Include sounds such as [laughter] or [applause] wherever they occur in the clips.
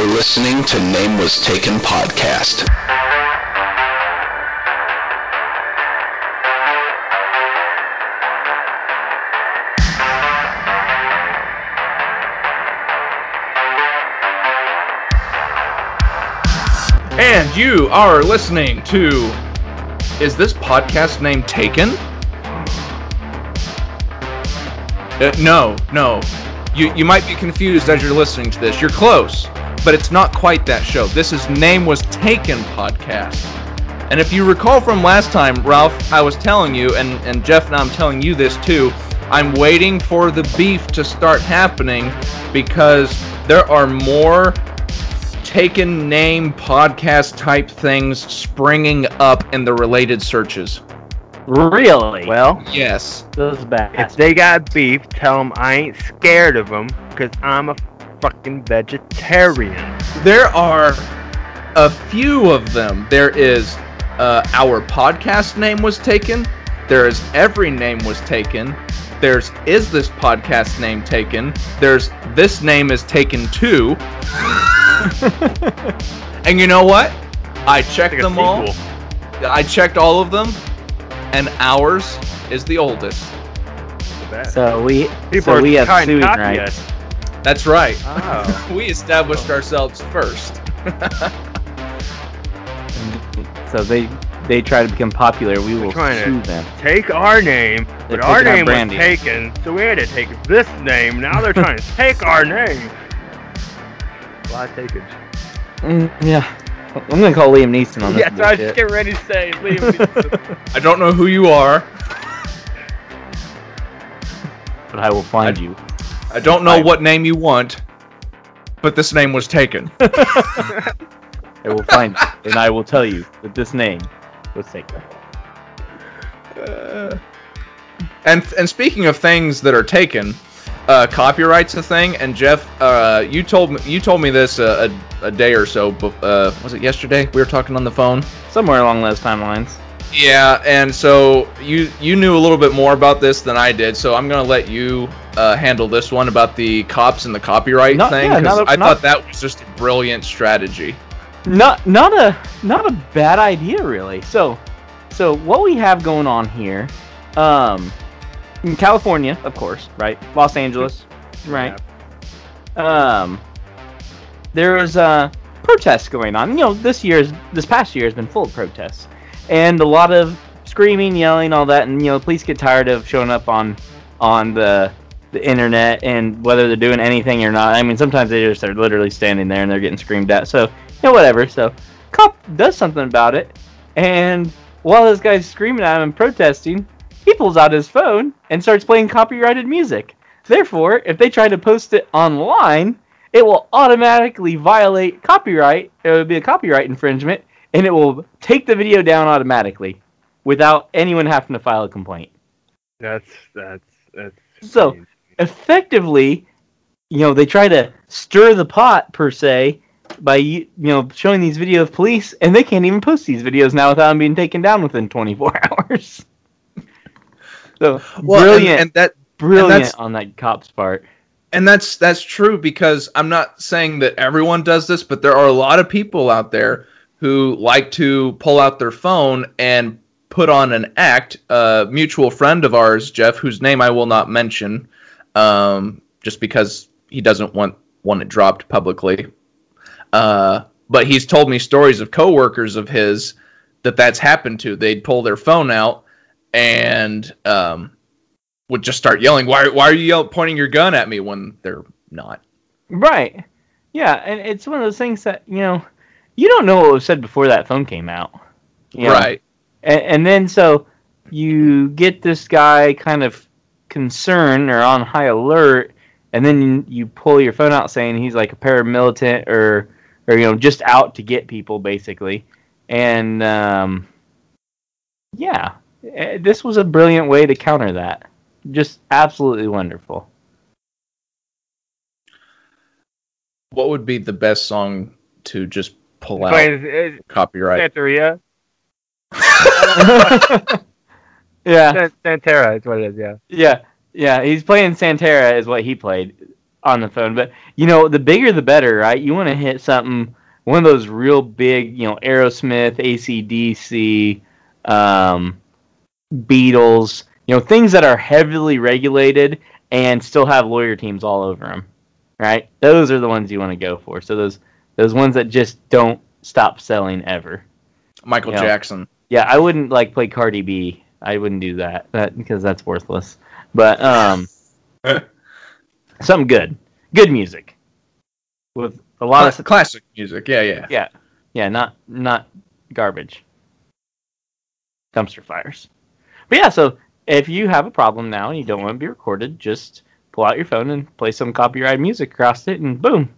You're listening to Name Was Taken podcast. And you are listening to. Is this podcast name Taken? Uh, no, no. You you might be confused as you're listening to this. You're close, but it's not quite that show. This is Name Was Taken podcast. And if you recall from last time, Ralph, I was telling you, and, and Jeff, now I'm telling you this too. I'm waiting for the beef to start happening because there are more taken name podcast type things springing up in the related searches. Really? Well, Yes. those bad. if they got beef, tell them I ain't scared of them because I'm a fucking vegetarian. There are a few of them. There is uh, our podcast name was taken. There is every name was taken. There's is this podcast name taken? There's this name is taken too. [laughs] and you know what? I checked Like a them all. I checked all of them, and ours is the oldest. So we People so are we have trying to suing rights. us. That's right. Oh. [laughs] we established ourselves first. So they they try to become popular. We will trying to- sue them. Take our name, They're but our taking our name was taken, so we had to take this name. Now they're trying to [laughs] take our name. A lot of takage. Mm, yeah. I'm gonna call Liam Neeson on this. Yes, I was bullshit. just getting ready to say. Liam Neeson. [laughs] I don't know who you are. but I will find you. I don't know I- what name you want, but this name was taken. [laughs] I will find and I will tell you that this name was taken. Uh, and and speaking of things that are taken, uh, copyright's a thing. And Jeff, uh, you told me you told me this uh, a, a day or so. bef- Uh, was it yesterday? We were talking on the phone. Somewhere along those timelines. Yeah, and so you you knew a little bit more about this than I did, so I'm gonna let you uh, handle this one about the cops and the copyright Not- thing. yeah, 'cause not a- I not- thought that was just a brilliant strategy. Not not a not a bad idea really. So so what we have going on here, um, in California, of course, right? Los Angeles, right? Um, there was uh, protests going on. You know, this year's this past year has been full of protests, and a lot of screaming, yelling, all that. And you know, police get tired of showing up on on the the internet and whether they're doing anything or not. I mean, sometimes they just are literally standing there and they're getting screamed at. So you know, whatever. So cop does something about it, and while this guy's screaming at him and protesting, he pulls out his phone and starts playing copyrighted music. Therefore, if they try to post it online, it will automatically violate copyright. It would be a copyright infringement, and it will take the video down automatically without anyone having to file a complaint. That's that's that's. So- Effectively, you know, they try to stir the pot per se by you know showing these videos of police, and they can't even post these videos now without them being taken down within 24 [laughs] hours. So Well, brilliant, and that brilliant that's- on that cop's part. and that's that's true because I'm not saying that everyone does this, but there are a lot of people out there who like to pull out their phone and put on an act. A mutual friend of ours, Jeff, whose name I will not mention, um, just because he doesn't want want it dropped publicly. Uh, but he's told me stories of coworkers of his that that's happened to. They'd pull their phone out and um, would just start yelling, "Why? Why are you pointing your gun at me when they're not?" Right. Yeah, and it's one of those things that you know you don't know what was said before that phone came out. you know? Right. And, and then so you get this guy kind of concerned or on high alert, and then you, you pull your phone out saying he's like a paramilitant or or you know just out to get people basically, and um, yeah, this was a brilliant way to counter that. Just absolutely wonderful. What would be the best song to just pull out Wait, is, is copyright? Santeria? [laughs] yeah. San- Santera is what it is. Yeah. Yeah, yeah. He's playing Santera is what he played. on the phone. But you know, the bigger the better, right? You want to hit something, one of those real big, you know, Aerosmith, ACDC, um, Beatles, you know, things that are heavily regulated and still have lawyer teams all over them, right? Those are the ones you want to go for. So those those ones that just don't stop selling ever. Michael Yeah. Jackson. Yeah, I wouldn't like play Cardi B. I wouldn't do that, that because that's worthless. But um, [laughs] something good, good music with a lot Cla- of classic music. Yeah, yeah. yeah, yeah, not not garbage, dumpster fires. But yeah, so if you have a problem now and you don't want to be recorded, just pull out your phone and play some copyrighted music across it, and boom,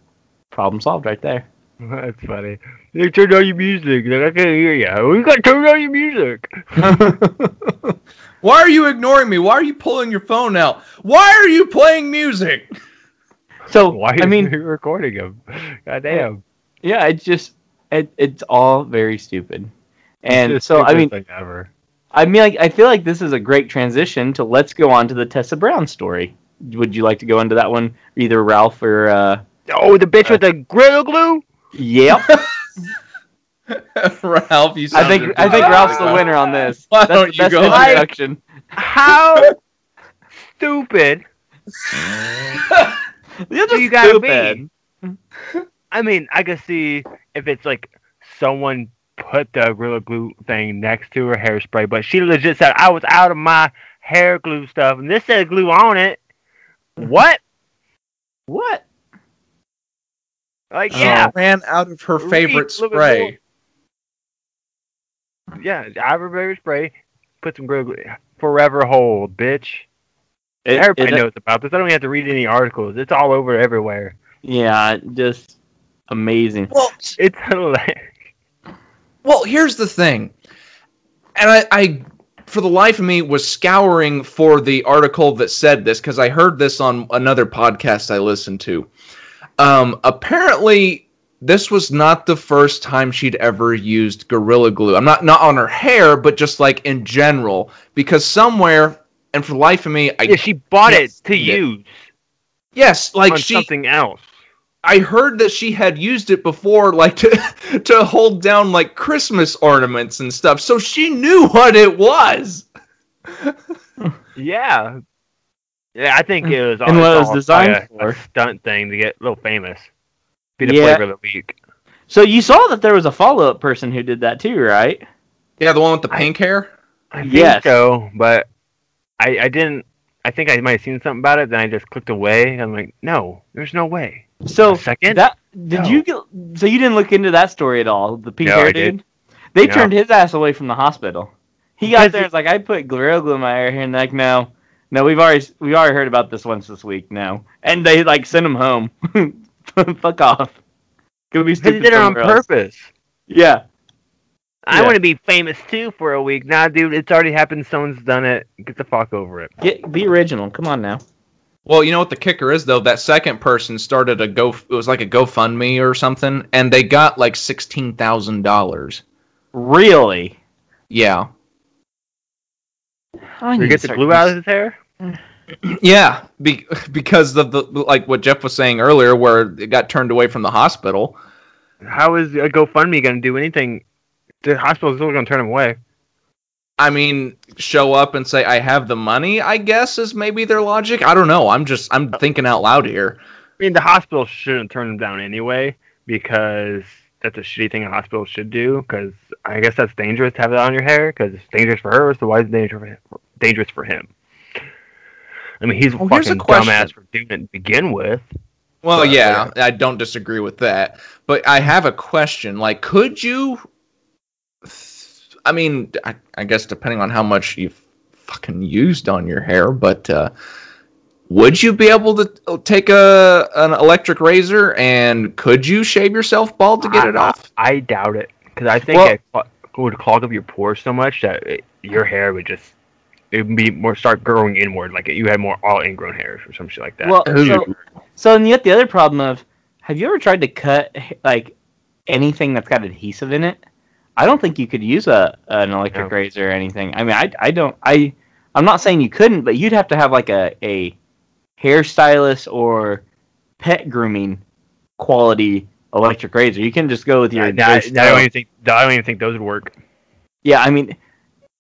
problem solved right there. [laughs] That's funny. They turned on your music. Like, I can't hear you. We got to turn on your music. [laughs] Why are you ignoring me? Why are you pulling your phone out? Why are you playing music? so Why I mean, are you recording him? God damn. yeah, it's just it, it's all very stupid. And Just so I mean, thing ever. I mean, like, I feel like this is a great transition to let's go on to the Tessa Brown story. Would you like to go into that one, either Ralph or? uh Oh, the bitch with the Gorilla Glue? Yep, [laughs] Ralph, you I think I think Ralph's the winner on this. Why That's don't the you go introduction. How stupid [laughs] You're do just you gotta stupid. be? I mean, I can see if it's like someone put the Gorilla Glue thing next to her hairspray, but she legit said, I was out of my hair glue stuff, and this said glue on it. What? What? Like, Oh. yeah. ran out of her Read favorite a little bit spray. Yeah, Ivory spray. Put some Gorilla Forever hold, bitch. It- Everybody it- knows about this. I don't even have to read any articles. It's all over everywhere. Yeah, just amazing. Well, It's [laughs] hilarious. Well, here's the thing, and I, I, for the life of me, was scouring for the article that said this because I heard this on another podcast I listened to. Um, apparently, this was not the first time she'd ever used Gorilla Glue. I'm not not on her hair, but just like in general, because somewhere, and for the life of me, I Yeah, she bought it to it. use yes, like she something else. I heard that she had used it before, like [laughs] to to hold down like Christmas ornaments and stuff. So she knew what it was. [laughs] Yeah. Yeah, I think it was And what it was all designed uh, like a, a stunt thing to get a little famous. Be the Yeah. flavor of the week. So you saw that there was a follow-up person who did that too, right? Yeah, the one with the pink hair. I think Yes. so, but I I didn't. I think I might have seen something about it. Then I just clicked away. I'm like, no, there's no way. So A second? that did No. you get? So you didn't look into that story at all? The pink No, hair I dude. did. They No. turned his ass away from the hospital. He got there. he- and was like, I put Gorilla Glue in my hair here, and they're like, no, no, we've already we already heard about this once this week. No, and they like sent him home. [laughs] Fuck off. Go be stupid. They stupid did it on else. purpose. Yeah. I Yeah. want to be famous too for a week. Nah, dude, it's already happened. Someone's done it. Get the fuck over it. Get be original. Come on now. Well, you know what the kicker is though. That second person started a go. It was like a GoFundMe or something, and they got like sixteen thousand dollars. Really? Yeah, I You need get to the start glue out of his hair? [clears throat] yeah. Be, [laughs] because of the like what Jeff was saying earlier, where it got turned away from the hospital. How is a GoFundMe going to do anything? The hospital's still going to turn him away. I mean, show up and say I have the money. I guess is maybe their logic. I don't know. I'm just I'm thinking out loud here. I mean, the hospital shouldn't turn him down anyway because that's a shitty thing a hospital should do. Because I guess that's dangerous to have that on your hair. Because it's dangerous for her, so why is it dangerous for him? Dangerous for him? I mean, he's a Well, here's a fucking question. dumbass for doing it to begin with. Well, But, yeah, I don't disagree with that. But I have a question. Like, could you? I mean, I, I guess depending on how much you've fucking used on your hair, but uh, would you be able to take a an electric razor and could you shave yourself bald to get it off? I doubt it because I think Well- it would clog up your pores so much that it, your hair would just it would be more start growing inward, like you had more all ingrown hairs or some shit like that. Well, so, so and you got the other problem of have you ever tried to cut like anything that's got adhesive in it? I don't think you could use a an electric No. razor or anything. I mean, I, I don't I I'm not saying you couldn't, but you'd have to have like a a hairstylist or pet grooming quality electric razor. You can just go with your. I, I, I don't even think I don't even think those would work. Yeah, I mean,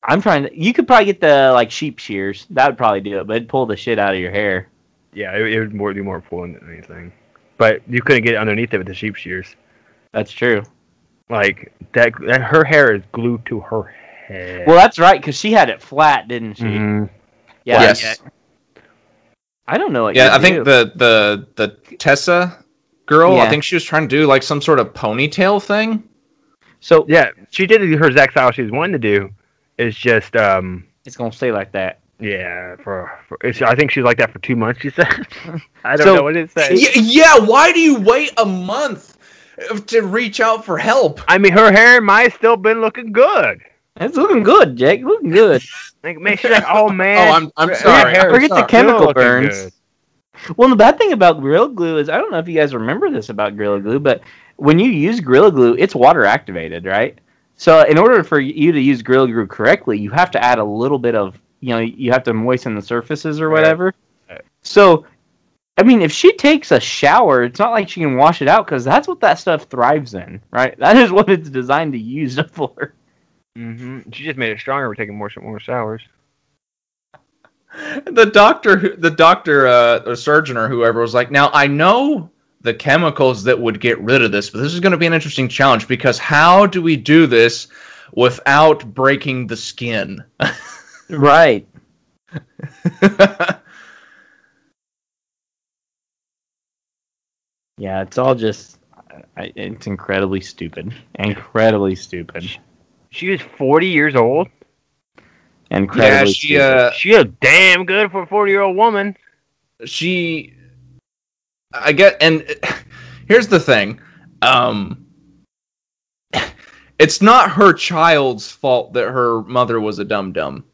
I'm trying to. You could probably get the like sheep shears. That would probably do it, but it'd pull the shit out of your hair. Yeah, it, it would more be more pulling than anything. But you couldn't get underneath it with the sheep shears. That's true. Like that, that her hair is glued to her head. Well, that's right, because she had it flat, didn't she? Mhm. Yeah. Yes. yeah. I don't know what. Yeah, you I think the the the Tessa girl, Yeah. I think she was trying to do like some sort of ponytail thing. So Yeah, she did her exact style she was wanting to do. It's just um it's gonna stay like that. yeah for, for it's, I think she's like that for two months. She said. [laughs] I don't So, know what it says. Y- yeah, why do you wait a month to reach out for help? I mean, her hair might have still been looking good. It's looking good, Jake. Looking good. Like, man, she's like, oh man. Oh, I'm I'm sorry. hair I'm Forget the chemical burns. good. Well, the bad thing about Gorilla Glue is I don't know if you guys remember this about Gorilla Glue, but when you use Gorilla Glue, it's water activated, right? So in order for you to use Gorilla Glue correctly, you have to add a little bit of, you know, you have to moisten the surfaces or whatever. Right. So, I mean, if she takes a shower, it's not like she can wash it out because that's what that stuff thrives in, right? That is what it's designed to use it for. hmm She just made it stronger. We're taking more more showers. the doctor the doctor uh or surgeon or whoever was like now i know the chemicals that would get rid of this but this is going to be an interesting challenge because how do we do this without breaking the skin [laughs] Right. [laughs] Yeah, it's all just, I, it's incredibly stupid. Incredibly stupid. She was 40 years old. yeah Incredibly she stupid. uh She is damn good for a 40 year old woman. she i get and [laughs] here's the thing um [laughs] it's not her child's fault that her mother was a dum dum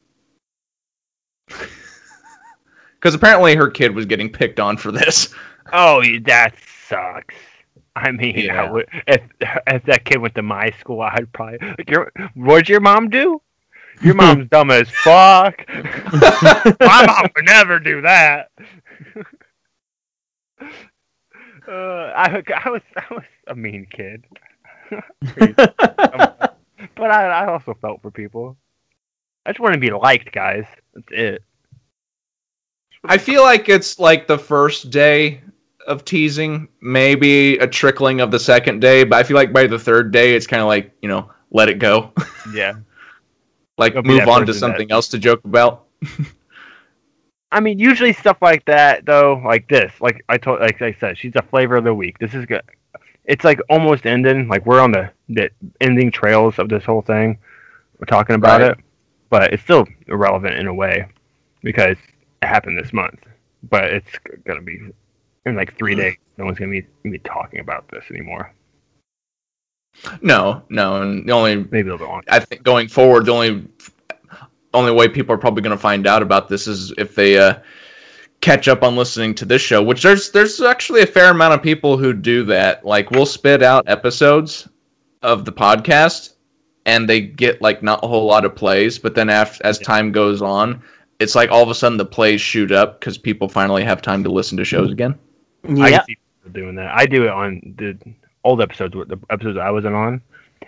[laughs] because apparently her kid was getting picked on for this Oh, that sucks. I mean, I would, if if that kid went to my school, I'd probably. Like, your, what'd your mom do? Your mom's dumb as fuck. my mom would never do that. Uh, I, I was I was a mean kid, [laughs] but I, I also felt for people. I just want to be liked, guys. That's it. I feel like it's like the first day of teasing, maybe a trickling of the second day, but I feel like by the third day, it's kind of like you know, let it go, [laughs] Yeah. like It'll move on to something that- else to joke about. [laughs] I mean, usually stuff like that, though, like this, like I told, like I said, she's a flavor of the week. This is good. It's like almost ending. Like we're on the, the ending trails of this whole thing. We're talking about Right. it, but it's still irrelevant in a way because it happened this month. But it's gonna be in like three mm. days. No one's gonna be, gonna be talking about this anymore. No, no, and the only Maybe a little bit longer. I think going forward, the only only way people are probably going to find out about this is if they uh, catch up on listening to this show. Which there's there's actually a fair amount of people who do that. Like we'll spit out episodes of the podcast, and they get like not a whole lot of plays, but then after as time goes on. It's like all of a sudden the plays shoot up because people finally have time to listen to shows again. I Yeah. can see people doing that. I do it on the old episodes, the episodes I wasn't on,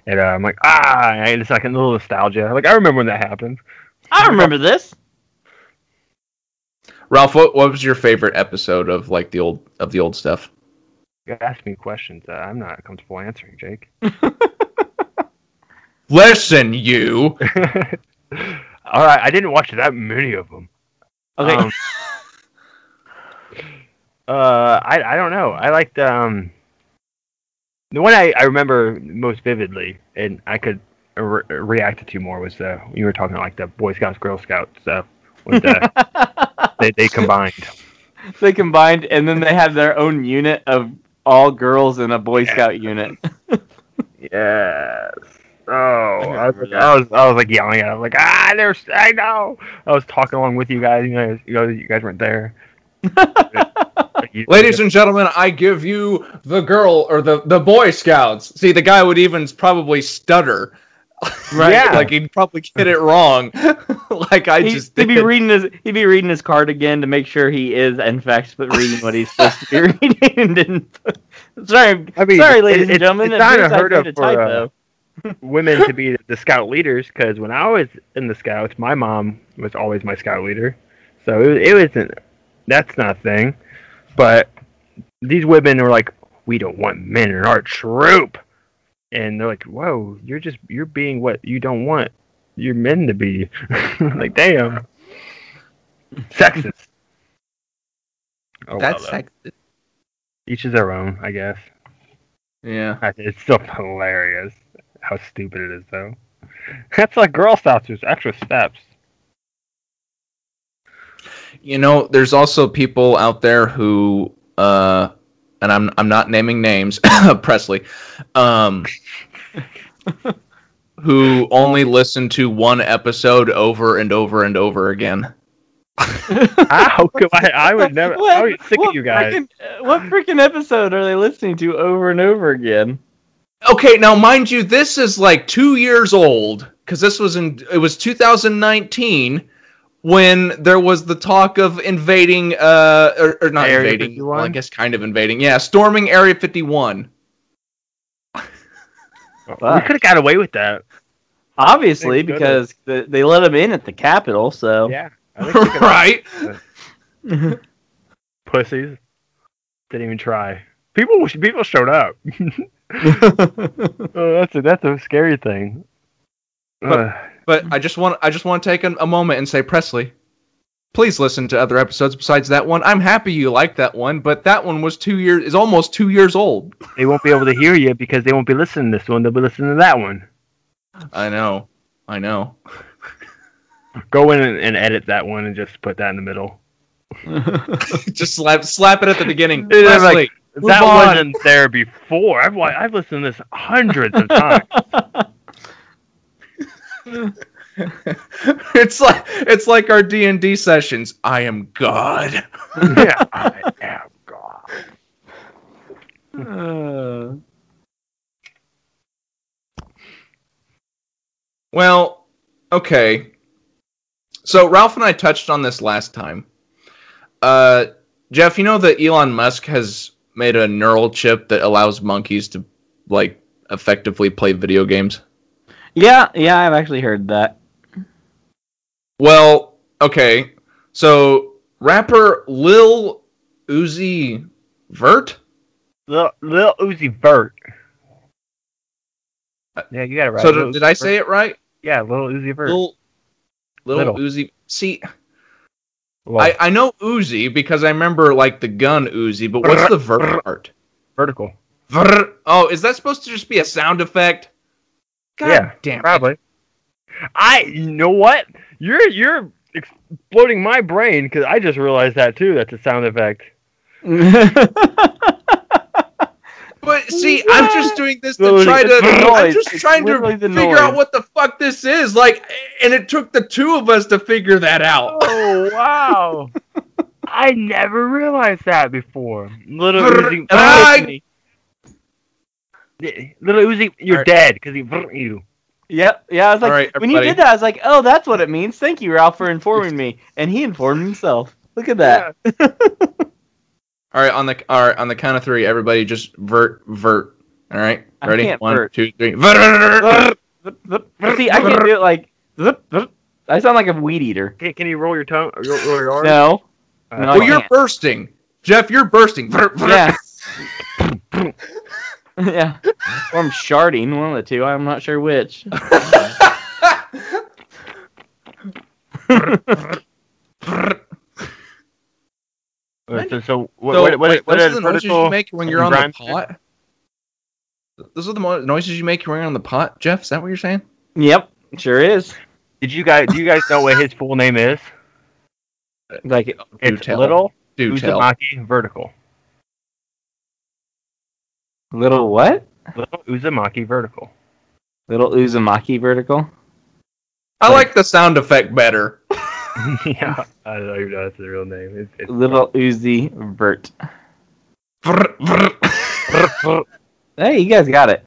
and uh, I'm like, ah, it's like a little nostalgia. Like I remember when that happened. I remember this. Ralph, what, what was your favorite episode of like the old of the old stuff? You ask me questions that I'm not comfortable answering, Jake. [laughs] Listen, you. [laughs] All right, I didn't watch that many of them. Okay. Um, [laughs] uh, I I don't know. I liked um the one I, I remember most vividly, and I could re- react to more was uh, you were talking like the Boy Scouts, Girl Scouts stuff. With the, [laughs] they they combined. they combined, and then they had their own unit of all girls in a Boy Scout unit. [laughs] Yes. Oh, I was, like, I was, I was like yelling at him, like, ah, there's, I know. I was talking along with you guys. You guys, you guys, you guys weren't there. [laughs] Ladies and gentlemen, I give you the girl or the the Boy Scouts. See, the guy would even probably stutter. [laughs] Right? Yeah. Like he'd probably get it wrong. [laughs] like I He, just would be reading his he'd be reading his card again to make sure he is in fact sp- reading what he's supposed to be [laughs] reading and didn't. Sorry, I mean, sorry, it- ladies and gentlemen. it's it not unheard of made a for, uh, women to be the scout leaders because when I was in the scouts, my mom was always my scout leader. So it, it wasn't. That's not a thing. But these women were like, "We don't want men in our troop," and they're like, "Whoa, you're just you're being what you don't want. You're men to be." [laughs] like, damn, sexist. Oh, That's well, sexist. each is their own, I guess. Yeah. It's still hilarious how stupid it is, though. That's like Girl with extra steps. You know, there's also people out there who, uh, and I'm I'm not naming names, [coughs] Presley, um, [laughs] who only listened to one episode over and over and over again. [laughs] How come I, I would never. I would sick what of you guys. frickin- uh, what freaking episode are they listening to over and over again? Okay, now mind you, this is like two years old because this was in it was 2019 when there was the talk of invading, uh, or, or not Area invading. 51? Well, I guess kind of invading. Yeah, storming Area 51. we could have got away with that. Obviously, They because the, they let him in at the Capitol. So Yeah. I think we could've- right? [laughs] Pussies. Didn't even try. People people showed up. [laughs] [laughs] oh, that's a that's a scary thing. But- Ugh. But mm-hmm. I just want I just want to take a, a moment and say, Presley, please listen to other episodes besides that one. I'm happy you like that one, but that one was two years is almost two years old. they won't be able to hear you because they won't be listening to this one. They'll be listening to that one. I know, I know. [laughs] Go in and, and edit that one and just put that in the middle. [laughs] just slap slap it at the beginning. Presley, like, that on. wasn't there before. I've I've listened to this hundreds of times. [laughs] [laughs] it's like it's like our D and D sessions. I am God. yeah, [laughs] I am God. Uh, [sighs] Well, okay. So Ralph and I touched on this last time. Uh, Jeff, you know that Elon Musk has made a neural chip that allows monkeys to like effectively play video games. Yeah, yeah, I've actually heard that. Well, okay. So rapper Lil Uzi Vert Lil, Lil Uzi Vert. Uh, yeah, you got it right. So Lil did, did Uzi I Vert. say it right? Yeah, Lil Uzi Vert. Lil, Lil Little. Uzi. See, Well, I, I know Uzi because I remember like the gun Uzi, but what's the vert part? vertical. Vert. Oh, is that supposed to just be a sound effect? God yeah, damn it. probably. I, you know what? You're you're exploding my brain because I just realized that too. That's a sound effect. [laughs] But see, I'm just doing this to Literally, try to. it's the I'm just It's trying to literally the figure out what the fuck this is. Like, and it took the two of us to figure that out. Oh wow! [laughs] I never realized that before. Little Vrr. Uzi, I- little Uzi, you're Alright. dead because he vrr you. Yep. Yeah, I was like, All right, when you did that, I was like, oh, that's what it means. Thank you, Ralph, for informing me. And he informed himself. Look at that. [laughs] All right, on the all right on the count of three, everybody just vert vert. All right, ready? can't One, vert. two, three. Vert. See, I can't do it like. I sound like a weed eater. Can, can you roll your tongue? Roll, roll your arm? No. Uh, No, Well, I you're can't. bursting, Jeff. You're bursting. Vert, vert. Yeah. [laughs] [laughs] [laughs] yeah. Or I'm sharding, one of the two. I'm not sure which. [laughs] Uh, So, so what, So, what, what, wait, what those are the noises you make when you're on the pot. Those are the mo- noises you make when you're on the pot, Jeff. Is that what you're saying? Yep. Sure is. Did you guys? Do you guys know what his full name is? Like, It's tell. Little Do tell. Uzumaki Vertical. Little what? Little Uzumaki Vertical. Little Uzumaki vertical? I like the sound effect better. [laughs] yeah, I don't even know that's the real name. It's, it's Little Uzi Vert. Vert, vert. Hey, you guys got it.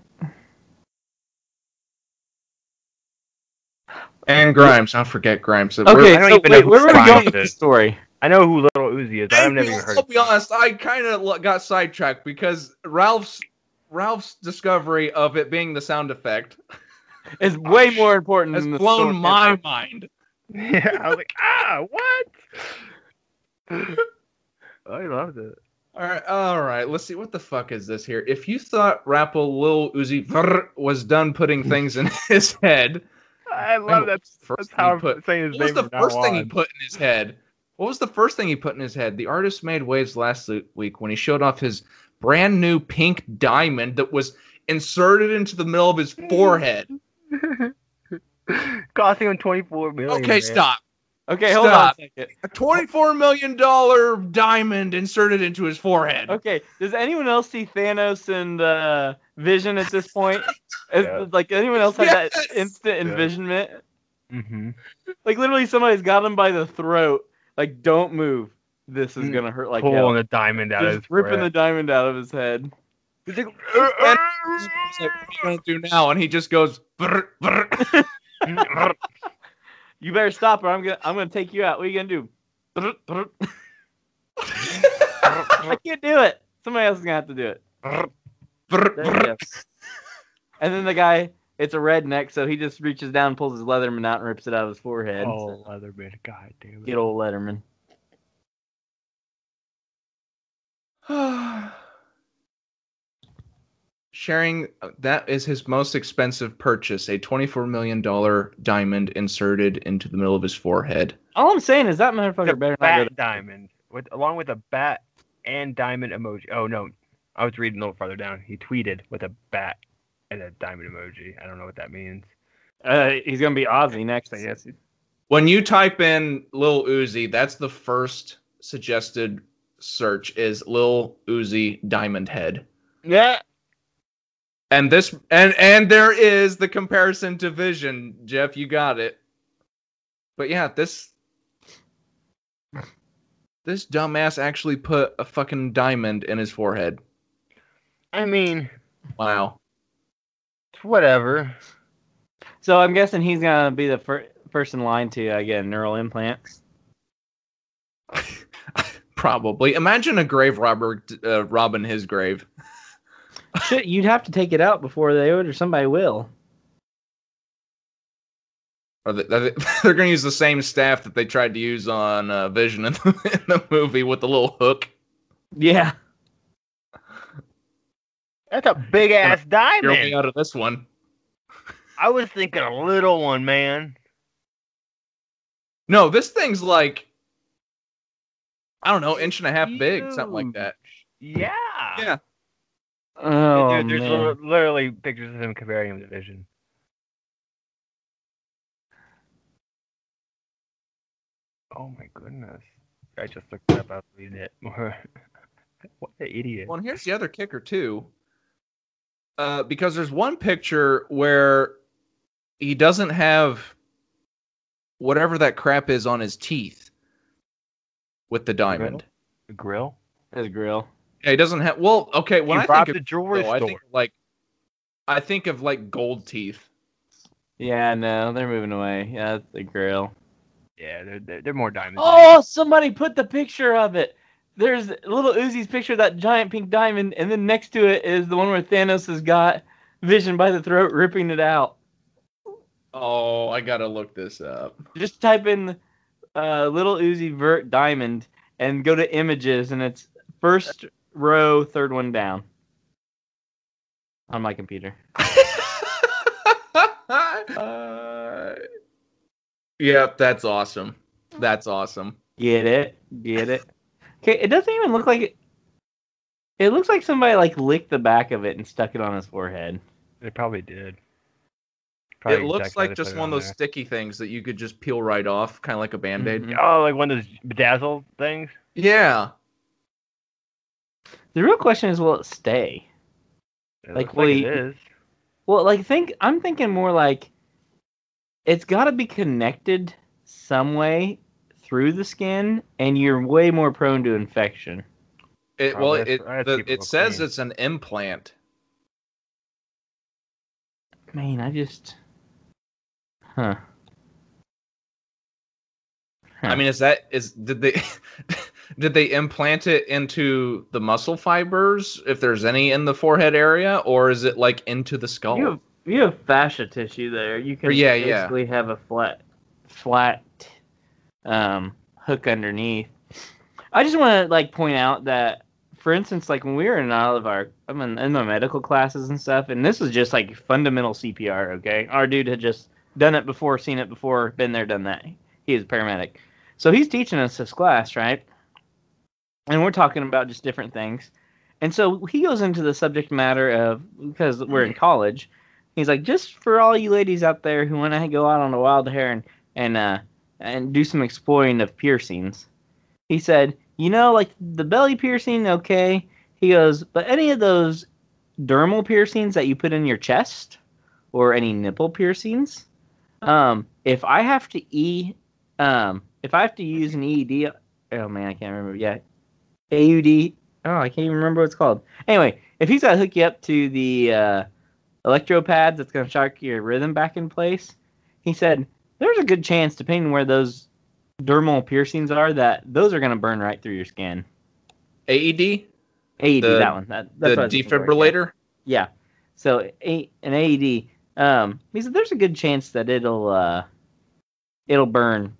And Grimes, don't forget Grimes. Okay, I don't so even wait, who where were we going with is. the story? I know who Little Uzi is. I've And never even heard. I'll be honest, I kind of got sidetracked because Ralph's Ralph's discovery of it being the sound effect is way [laughs] more important has than blown story. my mind. [laughs] Yeah, I was like, ah, what? [laughs] I loved it. All right, all right. Let's see what the fuck is this here. If you thought Rapple Lil Uzi Vert was done putting things in his head, I love that. first That's how he I'm put. saying his What was name the from now first thing he put in his head? What was the first thing he put in his head? The artist made waves last week when he showed off his brand new pink diamond that was inserted into the middle of his forehead. [laughs] Costing him 24 million. Okay, man. stop. Okay, hold Stop. on a. A twenty-four million dollar diamond inserted into his forehead. Okay, does anyone else see Thanos and uh, Vision at this point? [laughs] Yeah. Like anyone else have Yes. that instant Yeah. envisionment? Mm-hmm. Like literally, somebody's got him by the throat. Like, don't move. This is Mm, gonna hurt like Pulling hell. the diamond out of Just his ripping the diamond out of his head. He's like, what are you gonna do now? And he just goes. "Brr, brr." [laughs] You better stop, or I'm gonna I'm gonna take you out. What are you gonna do? [laughs] I can't do it. Somebody else is gonna have to do it. brr, There brr. And then the guy, it's a redneck, so he just reaches down, pulls his Leatherman out, and rips it out of his forehead. oh, Leatherman. God damn it. Good old Letterman. [sighs] Sharing uh, that is his most expensive purchase, a twenty-four million dollar diamond inserted into the middle of his forehead. All I'm saying is that motherfucker The better not go bat to diamond, with along with a bat and diamond emoji. Oh no, I was reading a little farther down. He tweeted with a bat and a diamond emoji. I don't know what that means. Uh, he's gonna be Ozzy next, I guess. When you type in Lil Uzi, that's the first suggested search is Lil Uzi Diamond Head. Yeah. And this and and there is the comparison to Vision, Jeff. You got it. But yeah, this this dumbass actually put a fucking diamond in his forehead. I mean, Wow. whatever. So I'm guessing he's gonna be the fir- first in line to uh, get a neural implant. [laughs] Probably. Imagine a grave robber uh, robbing his grave. [laughs] Shit, you'd have to take it out before they would, or somebody will. Are they, they- [laughs] they're going to use the same staff that they tried to use on uh, Vision in the, [laughs] in the movie with the little hook. Yeah. That's a big ass You're diamond. out of this one. I was thinking a little one, man. No, this thing's like I don't know, inch and a half big, something like that. Yeah. Yeah. Oh Dude, there's man. literally pictures of him comparing him to Vision. Oh my goodness. I just looked it up. I was reading it. [laughs] what an idiot. Well, and here's the other kicker too. Uh, because there's one picture where he doesn't have whatever that crap is on his teeth with the diamond. The grill? His grill. Yeah, he doesn't have. Well, okay. When he I robbed think the of jewelry grill, I store. think of like I think of like gold teeth. Yeah, no, they're moving away. Yeah, that's the grill. Yeah, they're, they're, they're more diamonds. Oh, somebody put the picture of it. There's little Uzi's picture of that giant pink diamond, and then next to it is the one where Thanos has got Vision by the throat, ripping it out. Oh, I gotta look this up. Just type in uh, little Uzi Vert diamond and go to images, and it's first row, third one down on my computer. uh, [laughs] yep, that's awesome. That's awesome. Get it? Get it? Okay, it doesn't even look like it. It looks like somebody like licked the back of it and stuck it on his forehead. They probably did. It looks like just one of those sticky things that you could just peel right off, kind of like a band aid. Mhm. Oh, like one of those bedazzled things? Yeah. The real question is, will it stay? It Like, looks like we- it is. Well, like think I'm thinking more like it's got to be connected some way through the skin, and you're way more prone to infection. It, well, it That's- that's the, it says clean. it's an implant. Man, I just, huh? I mean, is that is did they [laughs] did they implant it into the muscle fibers if there's any in the forehead area, or is it like into the skull? You have you have fascia tissue there. You can Or, yeah, yeah. basically have a flat flat um, hook underneath. I just want to like point out that, for instance, like when we were in all of our I'm in, in my medical classes and stuff, and this was just like fundamental CPR. Okay, our dude had just done it before, seen it before, been there, done that. He is a paramedic, so he's teaching us this class, right? And we're talking about just different things. And so he goes into the subject matter of because we're in college. He's like, just for all you ladies out there who want to go out on a wild hair and and uh, and do some exploring of piercings. He said, you know, like the belly piercing, okay. He goes, but any of those dermal piercings that you put in your chest or any nipple piercings, um, if I have to e, um, if I have to use an EED, oh man, I can't remember. yet. AUD. Oh, I can't even remember what it's called. Anyway, if he's got to hook you up to the uh, electro pads that's going to shock your rhythm back in place, he said there's a good chance, depending where those dermal piercings are, that those are going to burn right through your skin. AED, AED, The- that one. That, the that's what I was looking for, yeah. defibrillator. Yeah. So a, an AED. Um, he said there's a good chance that it'll uh, it'll burn,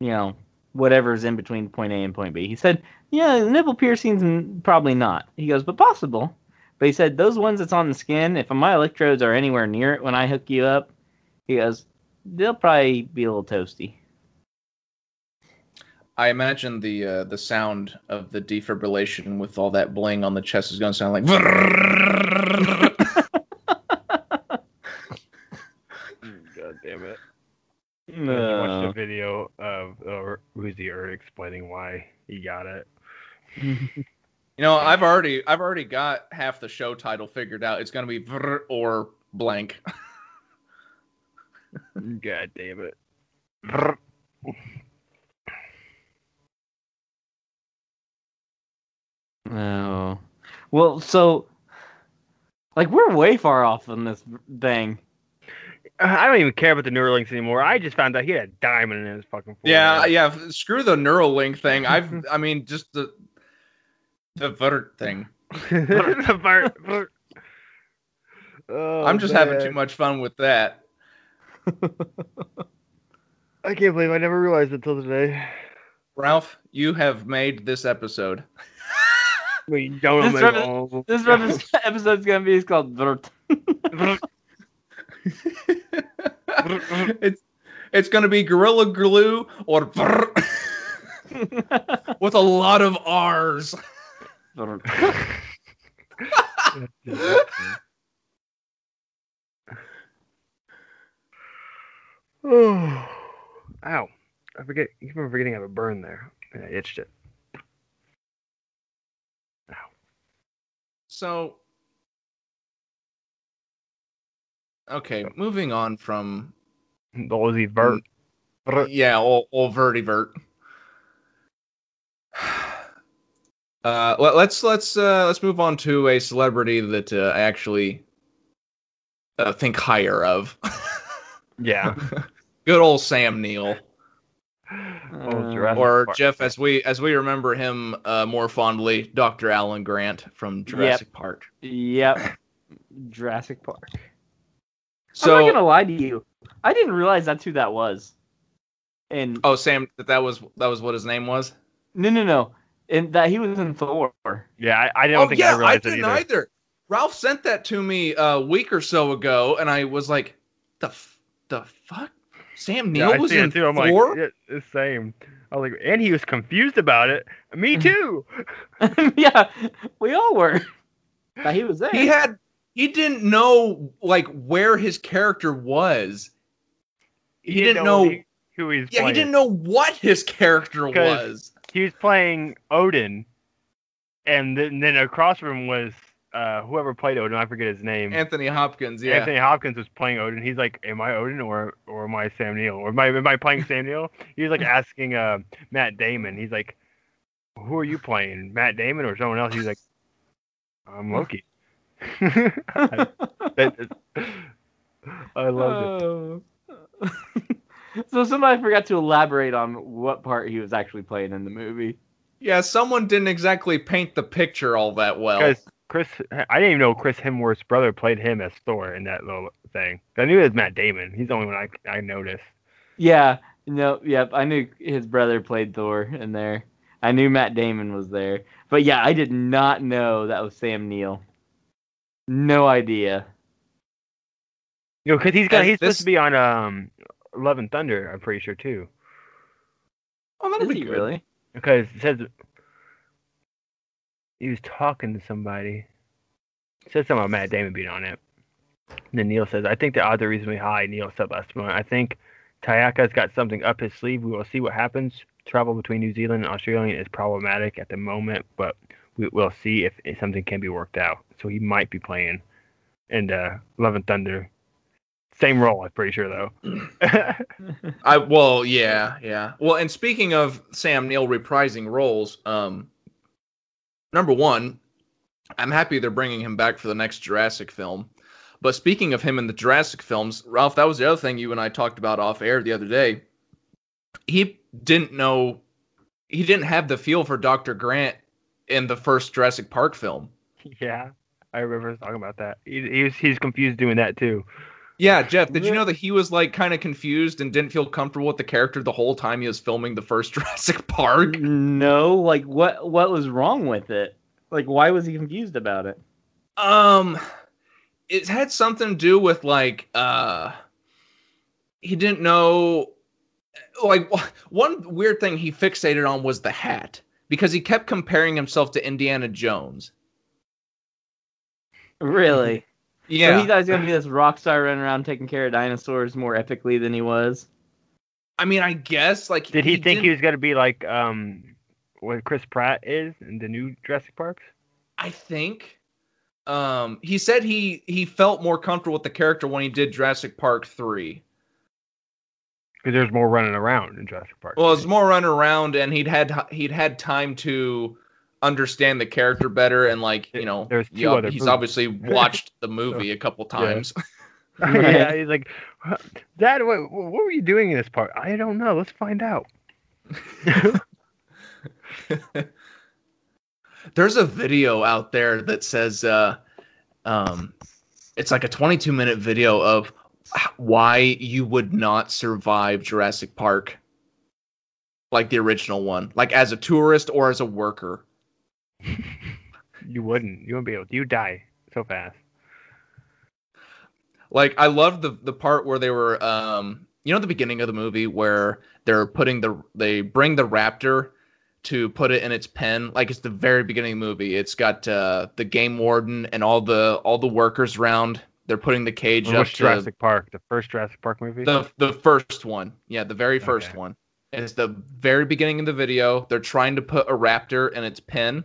you know, whatever's in between point A and point B. He said, yeah, nipple piercings mm, probably not. He goes, but possible. But he said those ones that's on the skin, if my electrodes are anywhere near it when I hook you up, he goes, they'll probably be a little toasty. I imagine the uh, the sound of the defibrillation with all that bling on the chest is going to sound like. [laughs] God damn it. I No. watched a video of uh, Uzi Vert explaining why he got it. [laughs] You know, I've already I've already got half the show title figured out. It's going to be vrr or blank. [laughs] God damn it. No. Well, so like we're way far off on this thing. I don't even care about the Neuralinks anymore. I just found out he had a diamond in his fucking forehead. Yeah, yeah. Screw the Neuralink thing. I've [laughs] I mean just the the vrr thing. [laughs] The fire- [laughs] Oh, I'm just having too much fun with that. I can't believe I never realized it until today. Ralph, you have made this episode. We don't This know. represents- This episode- episode's gonna be called Vert. [laughs] it's it's gonna be Gorilla Glue or vrr [laughs] with a lot of R's. oh, [sighs] ow! I forget. You keep forgetting I have a burn there. And I itched it. Ow. So Okay, moving on from The Ozzy Vert. yeah, old, old vertivert. [sighs] Uh, let, let's let's uh, let's move on to a celebrity that uh, I actually uh, think higher of. [laughs] Yeah. Good old Sam Neill, Oh, Uh, or Park. Jeff, as we as we remember him uh, more fondly, Dr. Alan Grant from Jurassic Park. Yep. Jurassic Park. I'm So, not gonna lie to you. I didn't realize that's who that was. And oh, Sam, that that was that was what his name was. no, no, no. And that he was in Thor. Yeah, I, I don't oh think yeah, I realized I didn't either. either. Ralph sent that to me a week or so ago, and I was like, "the f- the fuck." Sam Yeah, Neill I was in it too. I'm Thor. like, yeah, the same. I was like, and he was confused about it. Me [laughs] too. [laughs] yeah, we all were. That he was there. he had he didn't know like where his character was. He, didn't know. who, who he's yeah, playing. he didn't know what his character was. He was playing Odin, and then, then across from him was uh, whoever played Odin. I forget his name. Anthony Hopkins. Yeah. Anthony Hopkins was playing Odin. He's like, "Am I Odin or or am I Sam Neill? Or am I am I playing Sam [laughs] Neill?" He was like asking uh, Matt Damon. He's like, "Who are you playing, Matt Damon or someone else?" He's like, "I'm [laughs] Loki." That- I loved it. Oh. so [laughs] so somebody forgot to elaborate on what part he was actually playing in the movie. Yeah, someone didn't exactly paint the picture all that well. Because Chris, I didn't even know Chris Hemsworth's brother played him as Thor in that little thing. I knew it was Matt Damon. He's the only one I, I noticed. Yeah, no, yep. I knew his brother played Thor in there. I knew Matt Damon was there, but yeah, I did not know that was Sam Neill. No idea. You know, because he's got And he's supposed to be on um Love and Thunder. I'm pretty sure too. oh, that'll Is be he good. really? Because it says he was talking to somebody. It says something about Matt Damon being on it. And then Neill says, I think the odds are reasonably high, Neill said last month. I think Taika's got something up his sleeve. We will see what happens. Travel between New Zealand and Australia is problematic at the moment, but we, we'll see if, if something can be worked out. So he might be playing in uh, Love and Thunder. Same role, I'm pretty sure, though. [laughs] I well, yeah, yeah. Well, and speaking of Sam Neill reprising roles, um, number one, I'm happy they're bringing him back for the next Jurassic film. But speaking of him in the Jurassic films, Ralph, that was the other thing you and I talked about off air the other day. He didn't know, he didn't have the feel for Dr. Grant in the first Jurassic Park film. yeah, I remember talking about that. He, he was, he's confused doing that, too. Yeah, Jeff, did you know that he was like kind of confused and didn't feel comfortable with the character the whole time he was filming the first [laughs] Jurassic Park? No, like what? What was wrong with it? Like, why was he confused about it? Um, it had something to do with like uh, he didn't know. Like [laughs] one weird thing he fixated on was the hat because he kept comparing himself to Indiana Jones. Really? [laughs] So Yeah, he thought he was gonna be this rock star running around taking care of dinosaurs more epically than he was. I mean, I guess like Did he, think he didn't- was going to be like um what Chris Pratt is in the new Jurassic Parks? I think. Um, he said he he felt more comfortable with the character when he did Jurassic Park three. Because there's more running around in Jurassic Park. Well, it's more running around, and he'd had he'd had time to understand the character better, and like you know, There's two other he's movies. obviously [laughs] watched the movie a couple times. [laughs] [laughs] yeah, he's like, Dad, what, what were you doing in this part? I don't know. Let's find out. There's a video out there that says, uh, um, it's like a 22 minute video of why you would not survive Jurassic Park, like the original one, like as a tourist or as a worker. You wouldn't. You wouldn't be able. To. You die so fast. Like I loved the the part where they were um you know the beginning of the movie where they're putting the they bring the raptor to put it in its pen like it's the very beginning of the movie. It's got uh the game warden and all the all the workers around. They're putting the cage up Which to Jurassic Park? The first Jurassic Park movie? the the first one. Yeah, the very first Okay. one. It's the very beginning of the video. They're trying to put a raptor in its pen.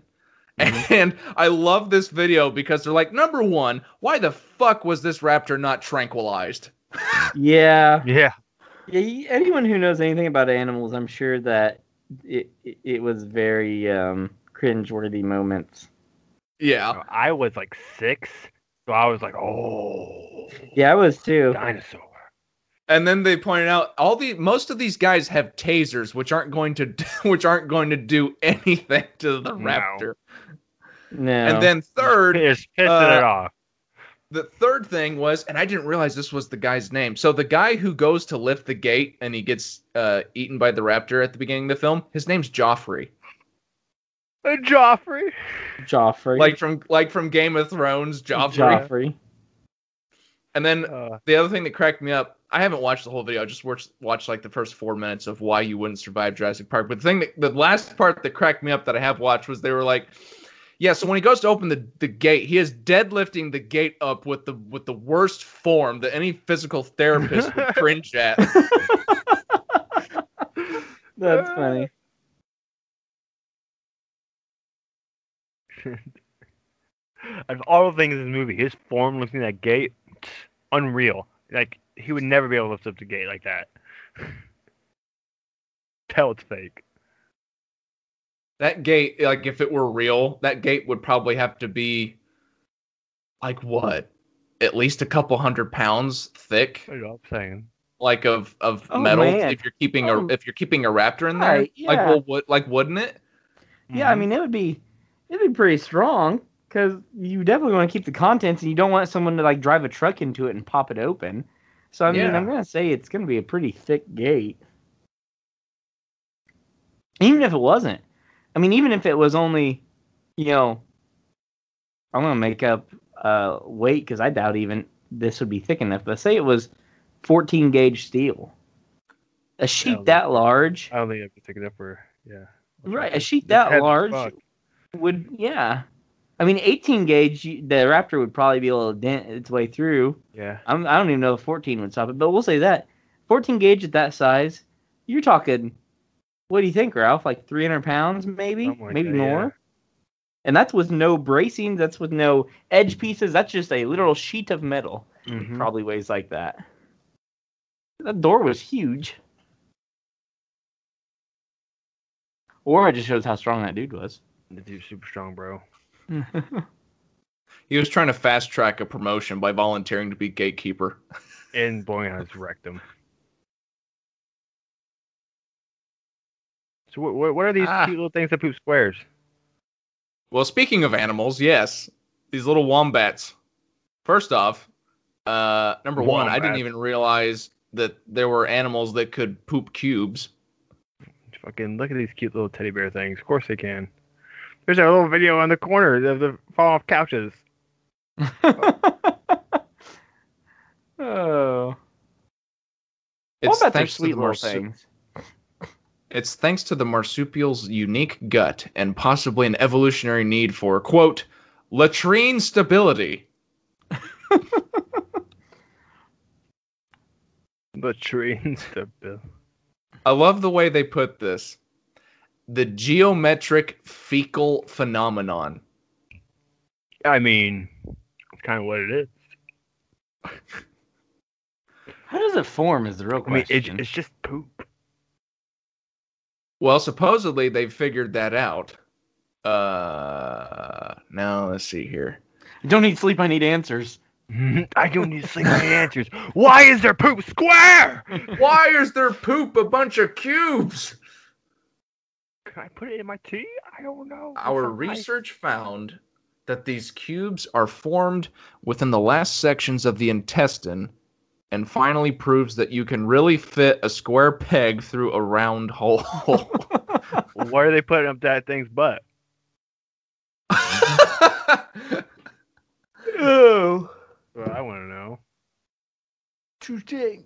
Mm-hmm. And I love this video because they're like, number one, why the fuck was this raptor not tranquilized? [laughs] Yeah. yeah. Yeah, anyone who knows anything about animals, I'm sure that it it, it was very um, cringe-worthy moments. Yeah. I was like six, so I was like, oh, Yeah, I was too. dinosaur. And then they pointed out all the most of these guys have tasers, which aren't going to [laughs] which aren't going to do [laughs] anything to the No. raptor. No. And then third, Just pissing uh, it off. the third thing was, and I didn't realize this was the guy's name. So the guy who goes to lift the gate and he gets uh, eaten by the raptor at the beginning of the film, his name's Joffrey, Joffrey. Joffrey. like from like from Game of Thrones, Joffrey. Joffrey. And then Uh, the other thing that cracked me up, I haven't watched the whole video. I just watched watched like the first four minutes of why you wouldn't survive Jurassic Park. But the thing that the last part that cracked me up that I have watched was they were like, yeah. So when he goes to open the, the gate, he is deadlifting the gate up with the with the worst form that any physical therapist would [laughs] cringe at. [laughs] That's funny. [laughs] of all the things in this movie, his form lifting that gate, unreal. Like he would never be able to lift up the gate like that. [laughs] Tell it's fake. that gate, like if it were real, that gate would probably have to be like what, at least a couple hundred pounds thick. I know what I'm saying. like of of Oh, metal man. if you're keeping Oh. a if you're keeping a raptor in there. Right, Like yeah. well, would like wouldn't it? Yeah, I Mm-hmm. mean it would be it'd be pretty strong because you definitely want to keep the contents, and you don't want someone to like drive a truck into it and pop it open. So I mean, Yeah. I'm gonna say it's gonna be a pretty thick gate. Even if it wasn't, I mean, even if it was only, you know, I'm gonna make up uh, weight because I doubt even this would be thick enough. But say it was 14 gauge steel, a sheet that large. I don't think it'd be thick enough for yeah. Right, a sheet that large. Would yeah. I mean, 18 gauge, the Raptor would probably be able to dent its way through. Yeah. I'm, I don't even know if 14 would stop it, but we'll say that 14 gauge at that size, you're talking. What do you think, Ralph? Like 300 pounds, maybe, like maybe that, more. yeah. And that's with no bracing. That's with no edge pieces. That's just a literal sheet of metal. Mhm. Probably weighs like that. That door was huge. Or it just shows how strong that dude was. The dude's super strong, bro. [laughs] He was trying to fast track a promotion by volunteering to be gatekeeper. [laughs] And has wrecked him. So what, what, are these Ah. cute little things that poop squares? Well, speaking of animals, yes, these little wombats. First off, uh, number one, I didn't even realize that there were animals that could poop cubes. Fucking look at these cute little teddy bear things. Of course they can. There's a little video on the corner of the fall off couches. [laughs] oh. It's Wombats are thanks to sweet the little marsu- things. It's thanks to the marsupial's unique gut and possibly an evolutionary need for quote latrine stability. [laughs] The tree and stuff. Bill. I love the way they put this. The geometric fecal phenomenon. I mean, it's kind of what it is. How does it form? Is the real I mean, it, question. it's just poop. Well, supposedly they've figured that out. Uh, now let's see here. I don't need sleep. I need answers. [laughs] I don't need sleep. I need answers. Why is there poop square? Why is there poop a bunch of cubes? Can I put it in my tea? I don't know. Our It's so nice. research found that these cubes are formed within the last sections of the intestine and finally proves that you can really fit a square peg through a round hole. [laughs] Why are they putting up that thing's butt? [laughs] Oh. Well, I want to know. Touche.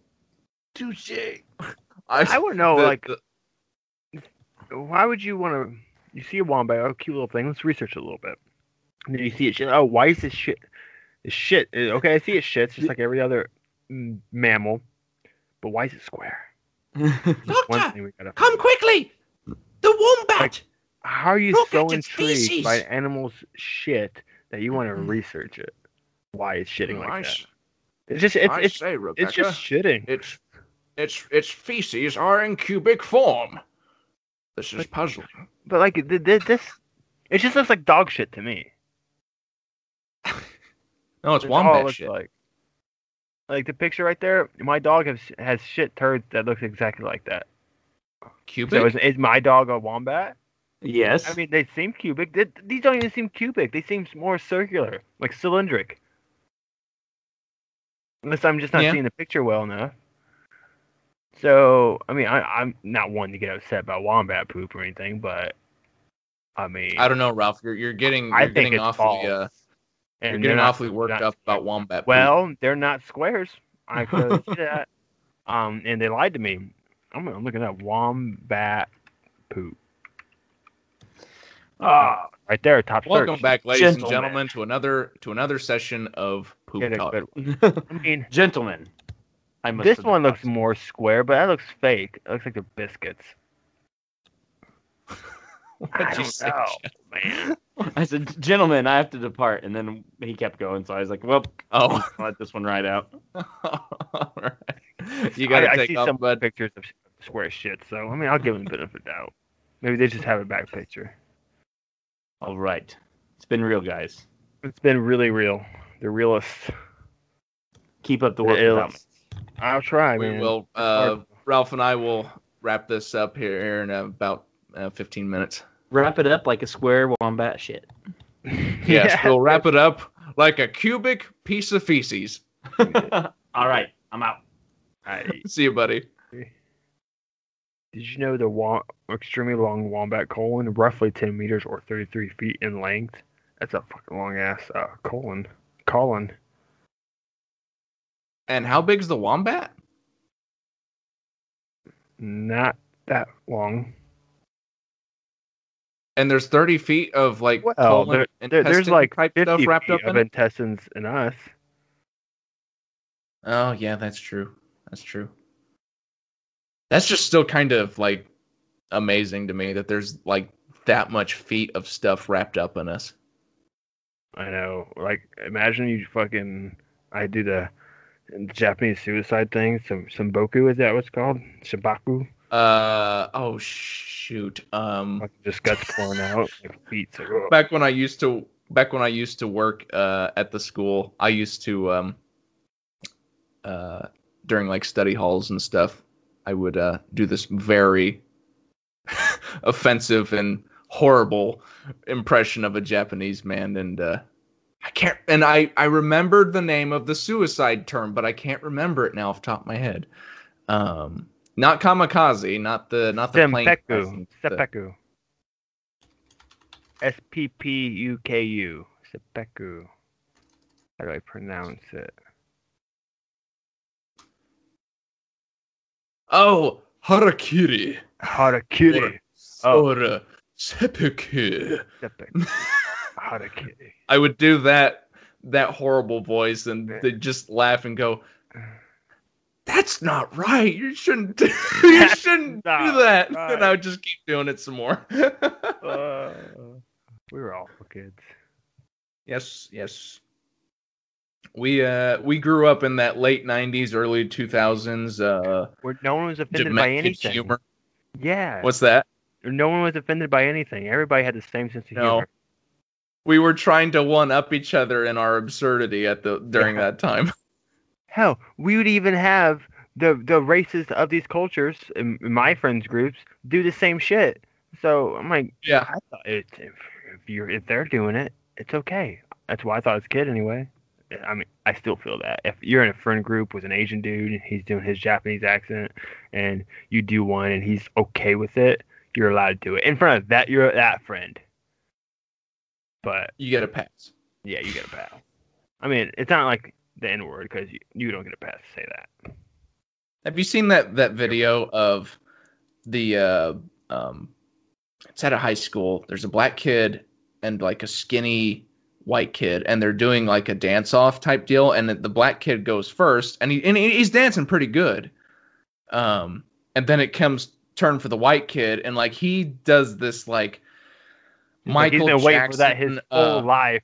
Touche. I I want to know, the- like, the- why would you want to? You see a wombat, oh, cute little thing. Let's research it a little bit. And then you see it shit. Oh, why is this shit? This shit. uh, Okay, I see it shits just like every other mm, mammal, but why is it square? [laughs] That's one thing we gotta. come quickly! The wombat! How are you Look so intrigued feces. by an animal's shit that you want to research it? Why it's shitting like I, that? s- It's just it's I it's say, Rebecca, it's just shitting. its its its feces are in cubic form. This is puzzling. But like th- th- this, it just looks like dog shit to me. No, it's That's it wombat shit. Like. like the picture right there, my dog has has shit turds that looks exactly like that. Cubic? So is, is my dog a wombat? yes. I mean, they seem cubic. Th- these don't even seem cubic. They seem more circular, like cylindric. Unless I'm just not Yeah. seeing the picture well enough. So, I mean, I, I'm not one to get upset about wombat poop or anything, but I mean, I don't know, Ralph. You're you're getting you're I think getting it's awfully false. uh, you're getting they're not- awfully worked not up about square. wombat. poop. Well, they're not squares. I [laughs] could see that. Um, and they lied to me. I'm, I'm looking at wombat poop. Ah, Right there, top welcome search. back, ladies and Gentlemen. gentlemen, to another to another session of poop talk. [laughs] I mean, gentlemen. I must this one looks up. more square, but that looks fake. It looks like they're biscuits. [laughs] What'd I you don't say, know, man. [laughs] I said, gentlemen, I have to depart, and then he kept going. So I was like, well, Oh, [laughs] I'll let this one ride out. all right. You gotta I, I see off, some bud. pictures of square shit, so I mean, I'll give him a bit of a doubt. Maybe they just have a back picture. All right, it's been real, guys. It's been really real. The realest. Keep up the The work without me. illest. I'll try, we man. will. Uh, Ralph and I will wrap this up here in about uh, 15 minutes. Wrap it up like a square wombat shit. [laughs] Yes, we'll wrap it up like a cubic piece of feces. [laughs] All right, I'm out. I, [laughs] See you, buddy. did you know the wa- extremely long wombat colon, roughly 10 meters or 33 feet in length? That's a fucking long ass uh, colon. Colon. And how big's the wombat? Not that long. And there's 30 feet of like Well, colon there, there- there's like type 50 stuff wrapped feet up of in it. intestines in us. Oh yeah, that's true. That's true. That's just still kind of like amazing to me that there's like that much feet of stuff wrapped up in us. I know. Like, imagine you fucking. I do the Japanese suicide thing. Some some boku is that what's called? Shibaku. Uh oh shoot. Um Like just guts pouring out. Like feet. Like, oh. back when I used to back when I used to work uh at the school, I used to um uh during like study halls and stuff, I would uh do this very [laughs] offensive and horrible impression of a Japanese man and uh I can't and I I remembered the name of the suicide term, but I can't remember it now off the top of my head. Um not kamikaze, not the not the plane. Seppuku. Seppuku. S P P U K U. Seppuku. How do I pronounce it? Oh, harakiri. Harakiri. Oh. Or seppuku. Seppuku. [laughs] I would do that that horrible voice and they'd just laugh and go, That's not right. You shouldn't do, [laughs] [laughs] you shouldn't do that. right. And I would just keep doing it some more. [laughs] Uh, we were awful kids. yes, yes. We uh we grew up in that late nineties, early two thousands uh Where no one was offended by anything. humor. Yeah. What's that? No one was offended by anything. Everybody had the same sense of No. humor. We were trying to one up each other in our absurdity at the during Yeah. that time. [laughs] Hell, we would even have the the races of these cultures in, in my friends groups do the same shit. So I'm like, Yeah. I thought it, if if you're if they're doing it, it's okay. That's why I thought as a kid anyway. I mean, I still feel that if you're in a friend group with an Asian dude and he's doing his Japanese accent, and you do one and he's okay with it, you're allowed to do it in front of that you're that friend. But You get a pass. yeah, you get a pass. I mean, it's not like the N word because you, you don't get a pass to say that. Have you seen that that video of the uh um it's at a high school. There's a black kid and like a skinny white kid and they're doing like a dance off type deal and the, the black kid goes first and he and he's dancing pretty good. Um and then it comes turn for the white kid and like he does this like Like, Michael he's been waiting Jackson for that his whole uh, life.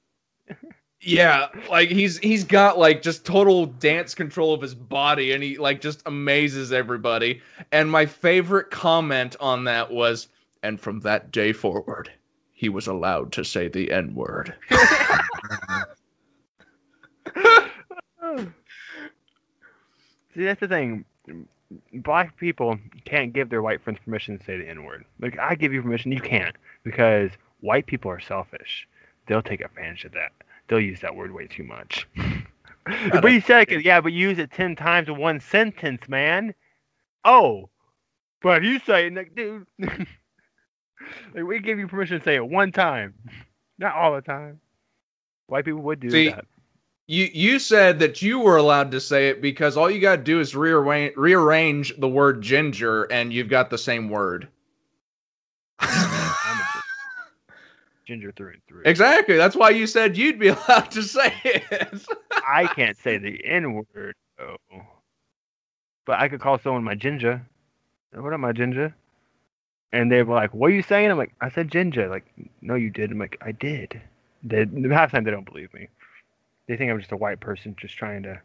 yeah, like he's he's got like just total dance control of his body and he like just amazes everybody. And my favorite comment on that was and from that day forward he was allowed to say the n-word. [laughs] See, that's the thing. Black people can't give their white friends permission to say the N word. Like, I give you permission, you can't. Because white people are selfish. They'll take advantage of that. They'll use that word way too much. [laughs] but you said, it, yeah, but you use it 10 times in one sentence, man. Oh. But if you say it, like, dude. [laughs] like, we give you permission to say it one time. [laughs] Not all the time. White people would do See, that. You you said that you were allowed to say it because all you got to do is rearrange rearrange the word ginger and you've got the same word. I'm a ginger through and through. Exactly. That's why you said you'd be [laughs] allowed to say it. I [laughs] can't say the N word though. But I could call someone my ginger. What up, my ginger? And they were like, "What are you saying?" I'm like, "I said ginger." Like, no, you did. I'm like, "I did." They half the time they don't believe me. They think I'm just a white person just trying to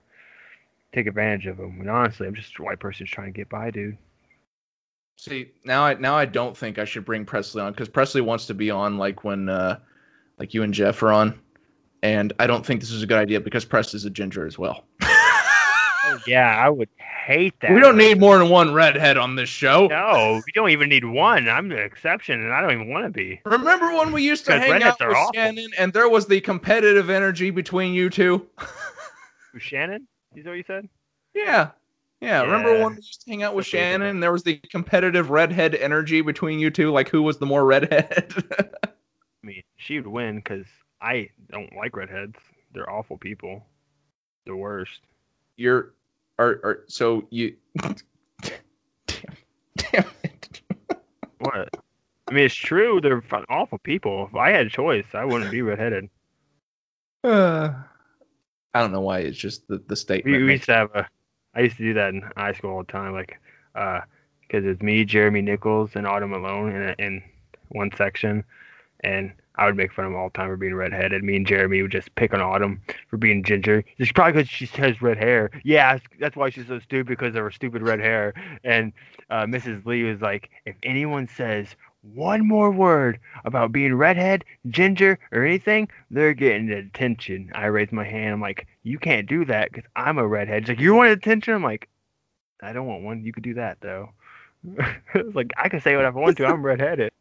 take advantage of them. And honestly, I'm just a white person just trying to get by, dude. See, now I now I don't think I should bring Presley on because Presley wants to be on like when uh like you and Jeff are on, and I don't think this is a good idea because Presley's a ginger as well. [laughs] Oh, yeah, I would hate that. we don't need more than one redhead on this show. No, we don't even need one. I'm the exception, and I don't even want to be. Remember when we used to hang out with awful. Shannon and there was the competitive energy between you two? [laughs] Who, Shannon? Is that what you said? yeah. Yeah, remember when we used to hang out with That's what you Shannon and there was the competitive redhead energy between you two, like who was the more redhead? [laughs] I mean, she would win because I don't like redheads. They're awful people. The worst. You're are, are so you [laughs] damn, damn it. What? I mean, it's true. They're fun, awful people. If I had a choice, I wouldn't be redheaded. Uh, [sighs] I don't know why it's just the, the We, statement. we makes- used to have a. I used to do that in high school all the time, like, uh, because it's me, Jeremy Nichols, and Autumn Malone in in one section, and I would make fun of all the time for being redheaded. Me and Jeremy would just pick on Autumn for being ginger. It's probably because she has red hair. Yeah, that's- that's why she's so stupid because of her stupid red hair. And uh, Mrs. Lee was like, if anyone says one more word about being redhead, ginger, or anything, they're getting attention. I raise my hand. I'm like, you can't do that because I'm a redhead. She's like, you want attention? I'm like, I don't want one. You could do that though. [laughs] like I can say whatever I want to. I'm redheaded. [laughs]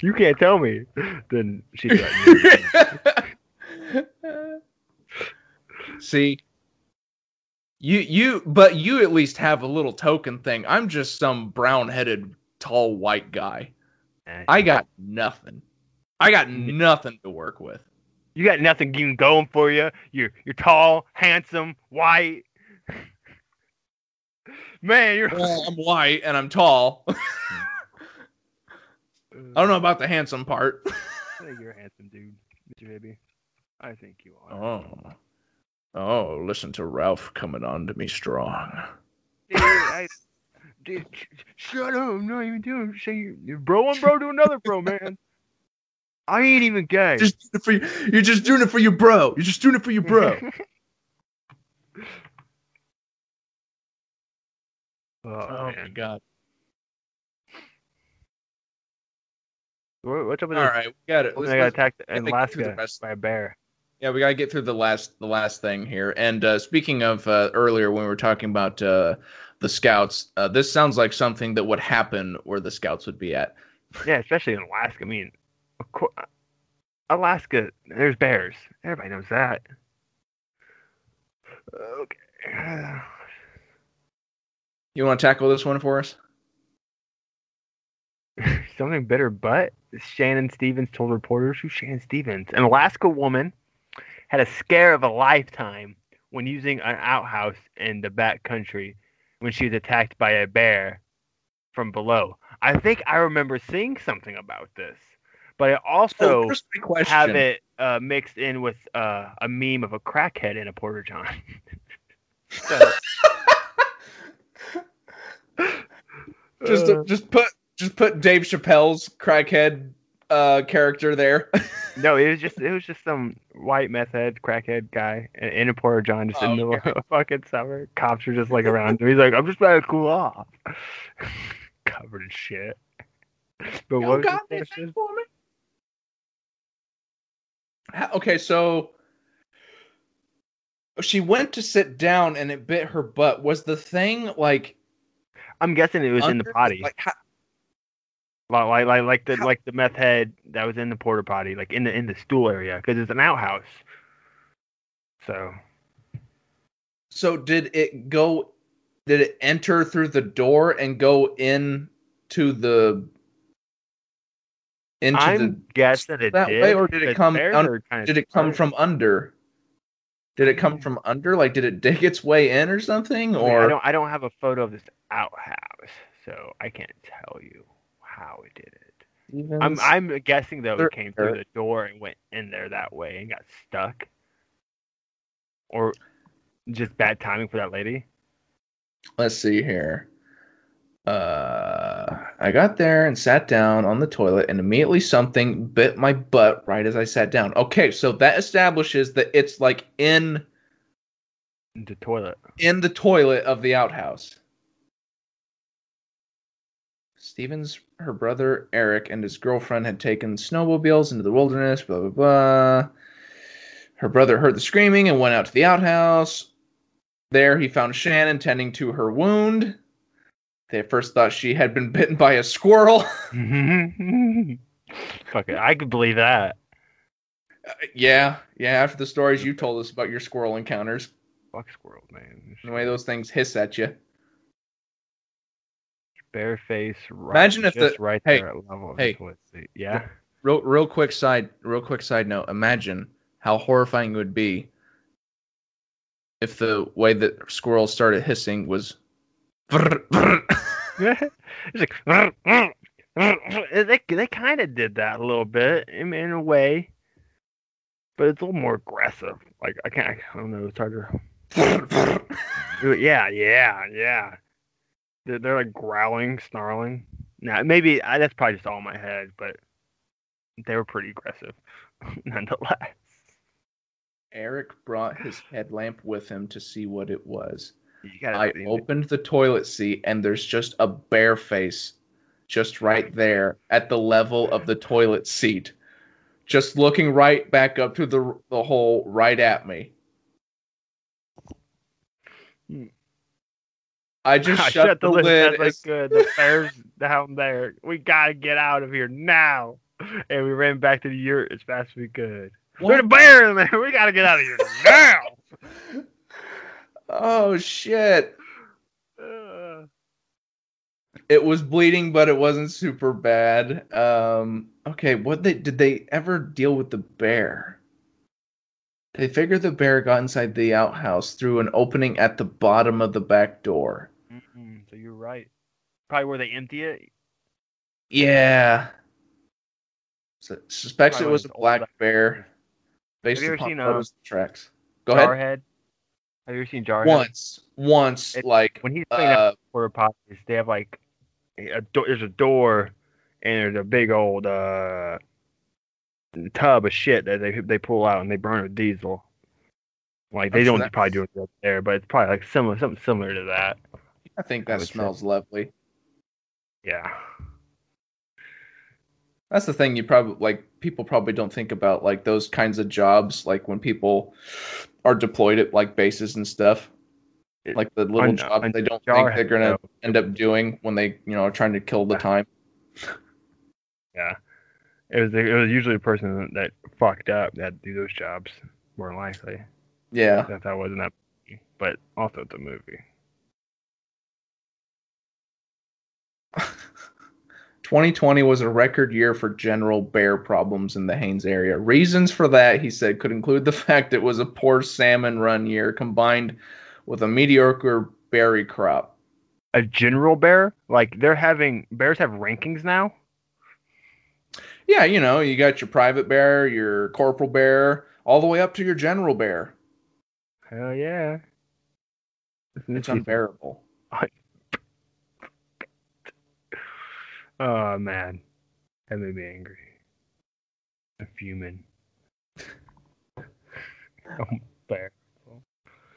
You can't tell me. Then she's [laughs] like. See, you you but you at least have a little token thing. I'm just some brown-headed tall white guy. I got nothing. I got nothing to work with. You got nothing even going for you. You're you're tall, handsome, white. Man, you're. Well, I'm white and I'm tall. [laughs] I don't know about the handsome part. [laughs] I think you're a handsome dude, Mr. Baby. I think you are. Oh. Oh, listen to Ralph coming on to me strong. Dude, I, [laughs] dude, sh- shut up! I'm not even doing. Say you, you're bro one bro to another bro, man. [laughs] I ain't even gay. Just doing it for you. You're just doing it for your bro. You're just doing it for your bro. [laughs] oh, oh my god. What- What's up with All this? right, we got it. woman Let's- that got attacked I in think through the Alaska rest- by a bear. Yeah, we gotta get through the last the last thing here. And uh, speaking of uh, earlier when we were talking about uh, the scouts, uh, this sounds like something that would happen where the scouts would be at. Yeah, especially in Alaska. I mean, course, Alaska, there's bears. Everybody knows that. Okay. You want to tackle this one for us? [laughs] Something bitter, but Shannon Stevens told reporters who Shannon Stevens. An Alaska woman had a scare of a lifetime when using an outhouse in the back country when she was attacked by a bear from below. I think I remember seeing something about this, but I also here's my question. have it uh, mixed in with uh, a meme of a crackhead in a porter john. [laughs] so, [laughs] just uh, just put just put Dave Chappelle's crackhead uh, character there. [laughs] no, it was just it was just some white meth head crackhead guy in, a porter john just in the Oh, of fucking summer. Cops are just like around him. He's like, I'm just trying to cool off, [laughs] covered in shit. But what got anything for me? Okay, so she went to sit down and it bit her butt. Was the thing like I'm guessing it was in the potty. Like, how, Like, like, like, the like the meth head that was in the porta potty, like in the in the stool area, because it's an outhouse. So so did it go? Did it enter through the door and go in to the into I'm the? guessing it that did. way, or did it come un- Did it come smart. from under? Did it come mm. from under? Like, did it dig its way in or something? I mean, Or I don't I don't have a photo of this outhouse, so I can't tell you how it did it. I'm I'm guessing though it came through the door and went in there that way and got stuck, or just bad timing for that lady. let's see here. Uh, I got there and sat down on the toilet, and immediately something bit my butt right as I sat down. Okay, so that establishes that it's like in The toilet. in the toilet of the outhouse. Stevens, her brother Eric, and his girlfriend had taken snowmobiles into the wilderness, blah, blah, blah. Her brother heard the screaming and went out to the outhouse. There, he found Shannon tending to her wound. They at first thought she had been [laughs] bitten by a squirrel. [laughs] Fuck it, I could believe that. Uh, yeah, yeah. After the stories you told us about your squirrel encounters, Fuck squirrels, man. the way those things hiss at you. Bare face. Right, Imagine if the- right hey, there at level. of hey. Yeah. Real, real quick side, real quick side note. Imagine how horrifying it would be if the way that squirrels started hissing was. [laughs] [laughs] it's like [laughs] they they kind of did that a little bit in, in a way, but it's a little more aggressive. Like I can't, I don't know, it's harder. Yeah, yeah, yeah. They're, they're like growling, snarling. Now maybe I, that's probably just all in my head, but they were pretty aggressive, [laughs] nonetheless. Eric brought his headlamp with him to see what it was. I opened the toilet seat and there's just a bare face just right there at the level of the toilet seat. Just looking right back up to the the hole right at me. Hmm. I [laughs] just I shut, the, lid. That's like good. The bear's down there. We gotta get out of here now. And we ran back to the yurt as fast as we could. There's a bear in there. We gotta get out of here [laughs] now. Oh shit. Uh, It was bleeding, but it wasn't super bad. Um okay, what they did they ever deal with the bear? They figured the bear got inside the outhouse through an opening at the bottom of the back door. Mm-mm, so you're right. Probably where they empty it. Yeah. So, suspects Probably it was a was old black back bear. Based Have you ever upon seen, uh, tracks. Go ahead. Jarhead. Have you ever seen Jarhead? Once, once, It- like, When he's playing uh, porta potties, they have like a do- there's a door and there's a big old uh tub of shit that they they pull out and they burn with diesel. Like they don't probably do it up there, but it's probably like similar something similar to that. I think that smells lovely. Yeah. That's the thing you probably like people probably don't think about like those kinds of jobs like when people are deployed at like bases and stuff. Like the little jobs they don't think they're gonna end up doing when they, you know, are trying to kill the time. Yeah. It was it was usually a person that fucked up that do those jobs more likely. Yeah. That that wasn't that but also the movie. 2020 was a record year for general bear problems in the Haines area. Reasons for that, he said, could include the [laughs] fact it was a poor salmon run year combined with a mediocre berry crop. A general bear? Like they're having bears have rankings now? Yeah, you know, you got your private bear, your corporal bear, all the way up to your general bear. Hell yeah. It's unbearable. [laughs] Oh man, that made me angry. [laughs] I'm fuming.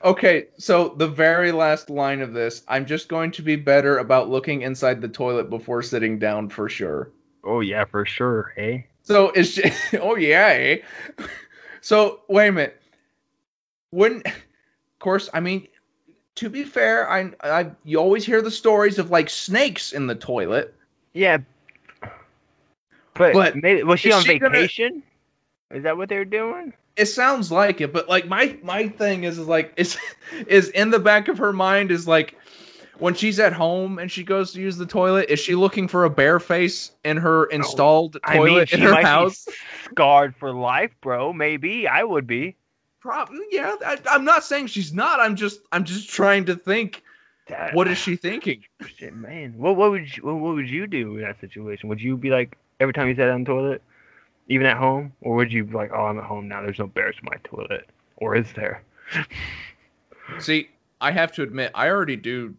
Okay, so the very last line of this, I'm just going to be better about looking inside the toilet before sitting down for sure. Oh yeah, for sure. Hey. So it's [laughs] just, oh yeah, eh? So wait a minute. Wouldn't, of course, I mean, to be fair, I, I, you always hear the stories of like snakes in the toilet. Yeah. But, But maybe was she on she gonna- vacation? Is that what they were doing? It sounds like it, but like my my thing is, is like is [laughs] is in the back of her mind is like when she's at home and she goes to use the toilet, is she looking for a bare face in her installed I mean, toilet she in her house? [laughs] scarred for life, bro. Maybe I would be. Prob- yeah, I, I'm not saying she's not. I'm just I'm just trying to think. That- What is she thinking? Shit, man. What what would you, what, what would you do in that situation? Would you be like every time you sat on the toilet, even at home, or would you be like, oh, I'm at home now. There's no bears in my toilet, or is there? [laughs] See, I have to admit, I already do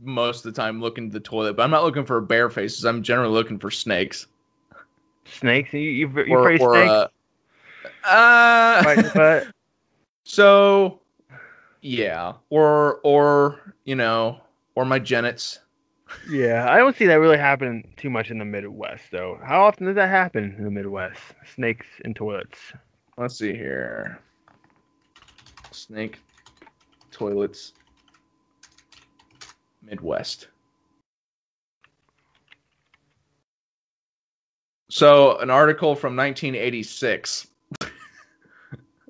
most of the time look into the toilet, but I'm not looking for bear faces. I'm generally looking for snakes. Snakes? You you, you or, or, snakes? uh, [laughs] uh, [laughs] so yeah, or or you know, or my genets. Yeah, I don't see that really happening too much in the Midwest, though. How often does that happen in the Midwest? Snakes in toilets. Let's see here. Snake toilets Midwest. So, an article from 1986 [laughs]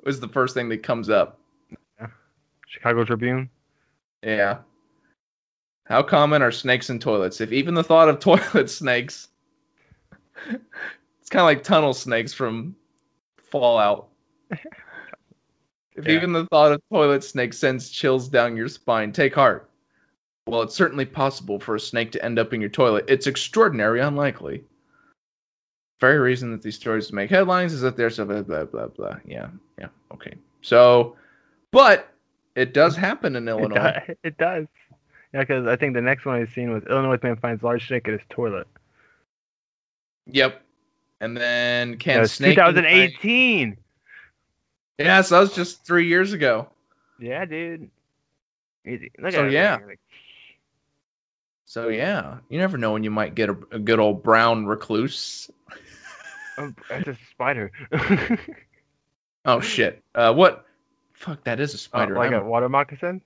was the first thing that comes up. Chicago Tribune. Yeah. How common are snakes in toilets? If even the thought of [laughs] toilet snakes, it's kind of like tunnel snakes from Fallout. If Yeah. even the thought of toilet snakes sends chills down your spine, take heart. Well, it's certainly possible for a snake to end up in your toilet. It's extraordinary unlikely. Very reason that these stories make headlines is that there's a blah blah blah blah. Yeah, yeah, okay. So, but it does happen in [laughs] It, Illinois. it does. Yeah, because I think the next one I've seen was Illinois man finds large snake in his toilet. Yep. And then can snake 2018. Yeah, so that was just three years ago. Yeah, dude. Easy. Look So, at yeah. Like, So yeah, you never know when you might get a, a good old brown recluse. oh, that's a spider. [laughs] Oh shit. Uh, what? Fuck, that is a Uh, spider. like I'm- a water moccasin?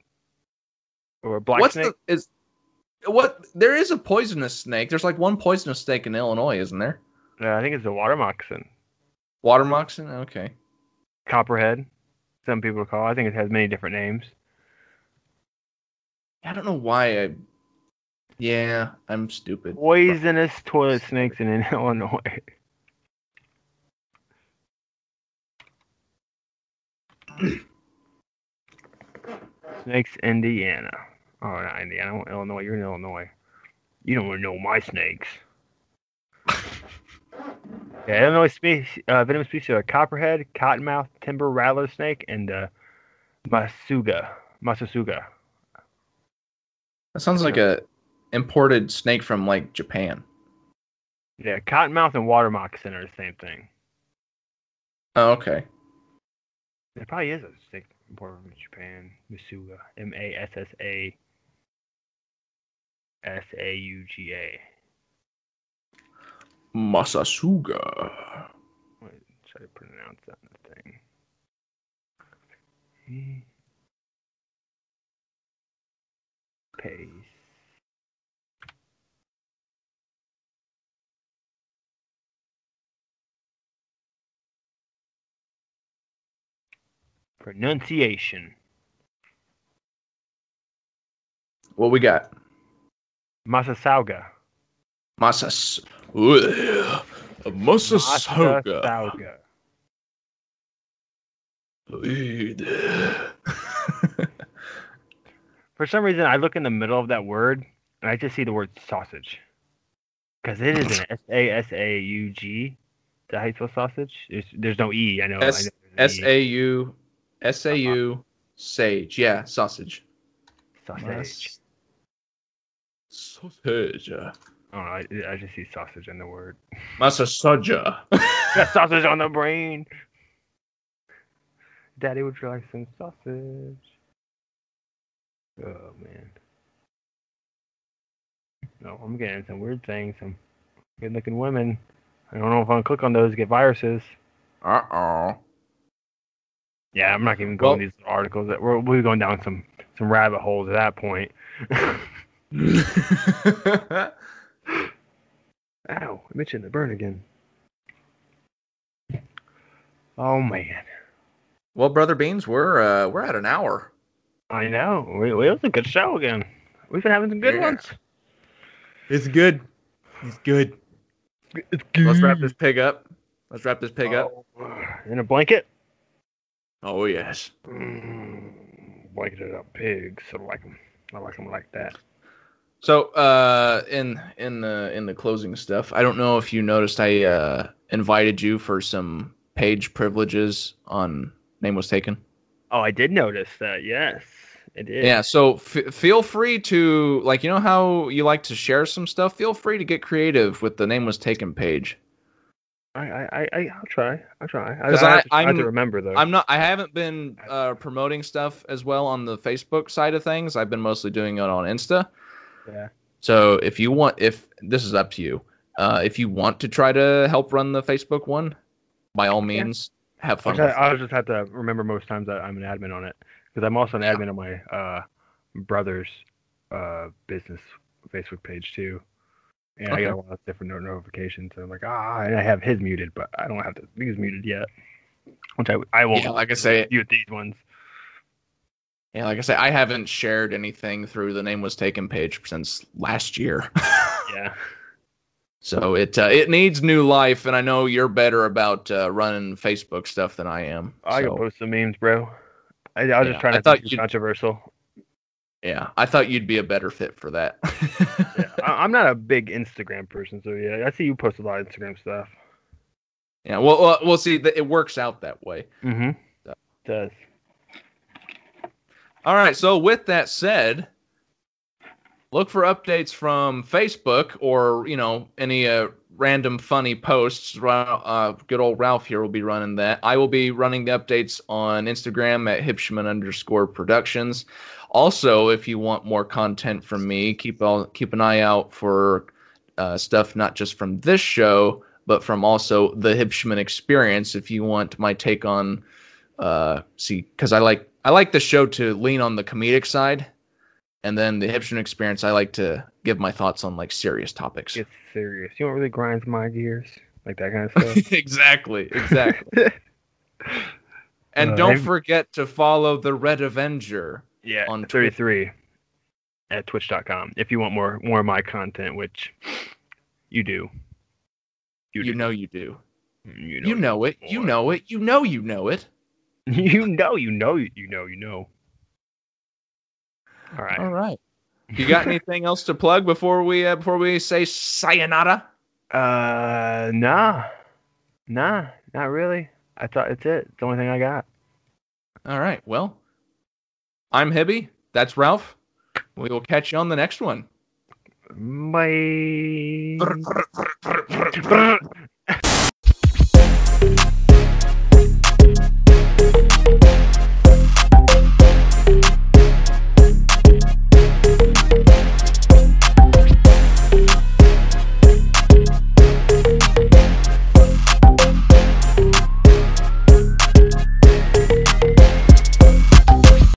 Or a black What's snake? the is? What? There is a poisonous snake. There's like one poisonous snake in Illinois, isn't there? Yeah, I think it's a water moccasin. Water moccasin. Okay. Copperhead. Some people call. it. I think it has many different names. I don't know why I. Yeah, I'm stupid. Poisonous toilet snakes in [laughs] Illinois. [clears throat] snakes, Indiana. Oh, not Indiana. I Illinois. You're in Illinois. You don't wanna know my snakes. [laughs] yeah, Illinois species, uh, venomous species are copperhead, cottonmouth, timber rattler snake, and uh, masuga. Masasuga. That sounds like a imported snake from like Japan. Yeah, cottonmouth and water moccasin are the same thing. Oh, okay. It probably is a snake imported from Japan. Masuga. M A S S A S A U G A. Masasuga. Wait, Try to pronounce that in the thing. Hmm. Paste. Pronunciation. What we got? Massasauga. Masas. Ugh. A Massasauga. For some reason, I look in the middle of that word and I just see the word sausage. Because it is an S A S A U G. That how you spell sausage? There's, there's no E. I know. S there's S an. A U S A U sage. Yeah, sausage. Sausage. Sausage. I. I, I just see sausage in the word. Masasaja. [laughs] Got sausage on the brain. Daddy, would you like some sausage? Oh, man. No, I'm getting some weird things. Some good looking women. I don't know if I'm going to click on those to get viruses. Uh oh. Yeah, I'm not even going Well- these articles. That we're we're going down some some rabbit holes at that point. [laughs] Ow! I'm itching to burn again. Oh man, well, brother Beans, we're uh, we're at an hour. I know. We, it was a good show again. We've been having some good Yeah. ones. It's good. It's good. It's good. Let's wrap this pig up. Let's wrap this pig up. Oh, in a blanket. Oh yes. Mm, blanketed up pigs. I like them. I like them like that. So, uh, in in the in the closing stuff, I don't know if you noticed, I uh, invited you for some page privileges on Name Was Taken. Oh, I did notice that. Yes, it did. Yeah, so f- feel free to like you know how you like to share some stuff. Feel free to get creative with the Name Was Taken page. I, I, I, I- I'll try. I'll try. I, I, I- have to, I have to remember though. I'm not. I haven't been uh, promoting stuff as well on the Facebook side of things. I've been mostly doing it on Insta. Yeah. So if you want, if this is up to you, uh, if you want to try to help run the Facebook one, by all means, have fun. try- with it. I'll just have to remember most times that I'm an admin on it because I'm also an Yeah. admin on my uh, brother's uh, business Facebook page too. And I get a lot of different notifications. And I'm like, ah, and I have his muted, but I don't have the these muted yet. Which I I won't Yeah, like I say, mute these ones. yeah, like I say, I haven't shared anything through the name was taken page since last year. [laughs] Yeah. So it uh, it needs new life, and I know you're better about uh, running Facebook stuff than I am. I so, can post some memes, bro. I, I was Yeah, just trying to thought be controversial. Yeah, I thought you'd be a better fit for that. [laughs] Yeah, I, I'm not a big Instagram person, so yeah, I see you post a lot of Instagram stuff. yeah, well, well, we'll see. It works out that way. Mm-hmm. Yeah. Does. All right. So with that said, look for updates from Facebook or you know any uh, random funny posts. Uh, good old Ralph here will be running that. I will be running the updates on Instagram at Hipshman underscore Productions. Also, if you want more content from me, keep all, keep an eye out for uh, stuff not just from this show, but from also the Hipshman Experience. If you want my take on, uh, see, because I like I like the show to lean on the comedic side, and then the Hipshman Experience I like to give my thoughts on like serious topics. Get serious. You know what really grind my gears? Like that kind of [laughs] stuff. exactly, exactly. [laughs] and Uh, don't have- forget to follow the Red Avenger. Yeah. On On 33 at twitch.com if you want more more of my content, which you do. You, do. know you do. You You know it. You know it. You know you know it. [laughs] You know, you know, you know, you know. All right. All right. [laughs] You got anything else to plug before we uh, before we say sayonara? Uh, nah, nah, not really. I thought it's it. It's the only thing I got. All right. Well, I'm Hibby. That's Ralph. We will catch you on the next one. Bye. [laughs]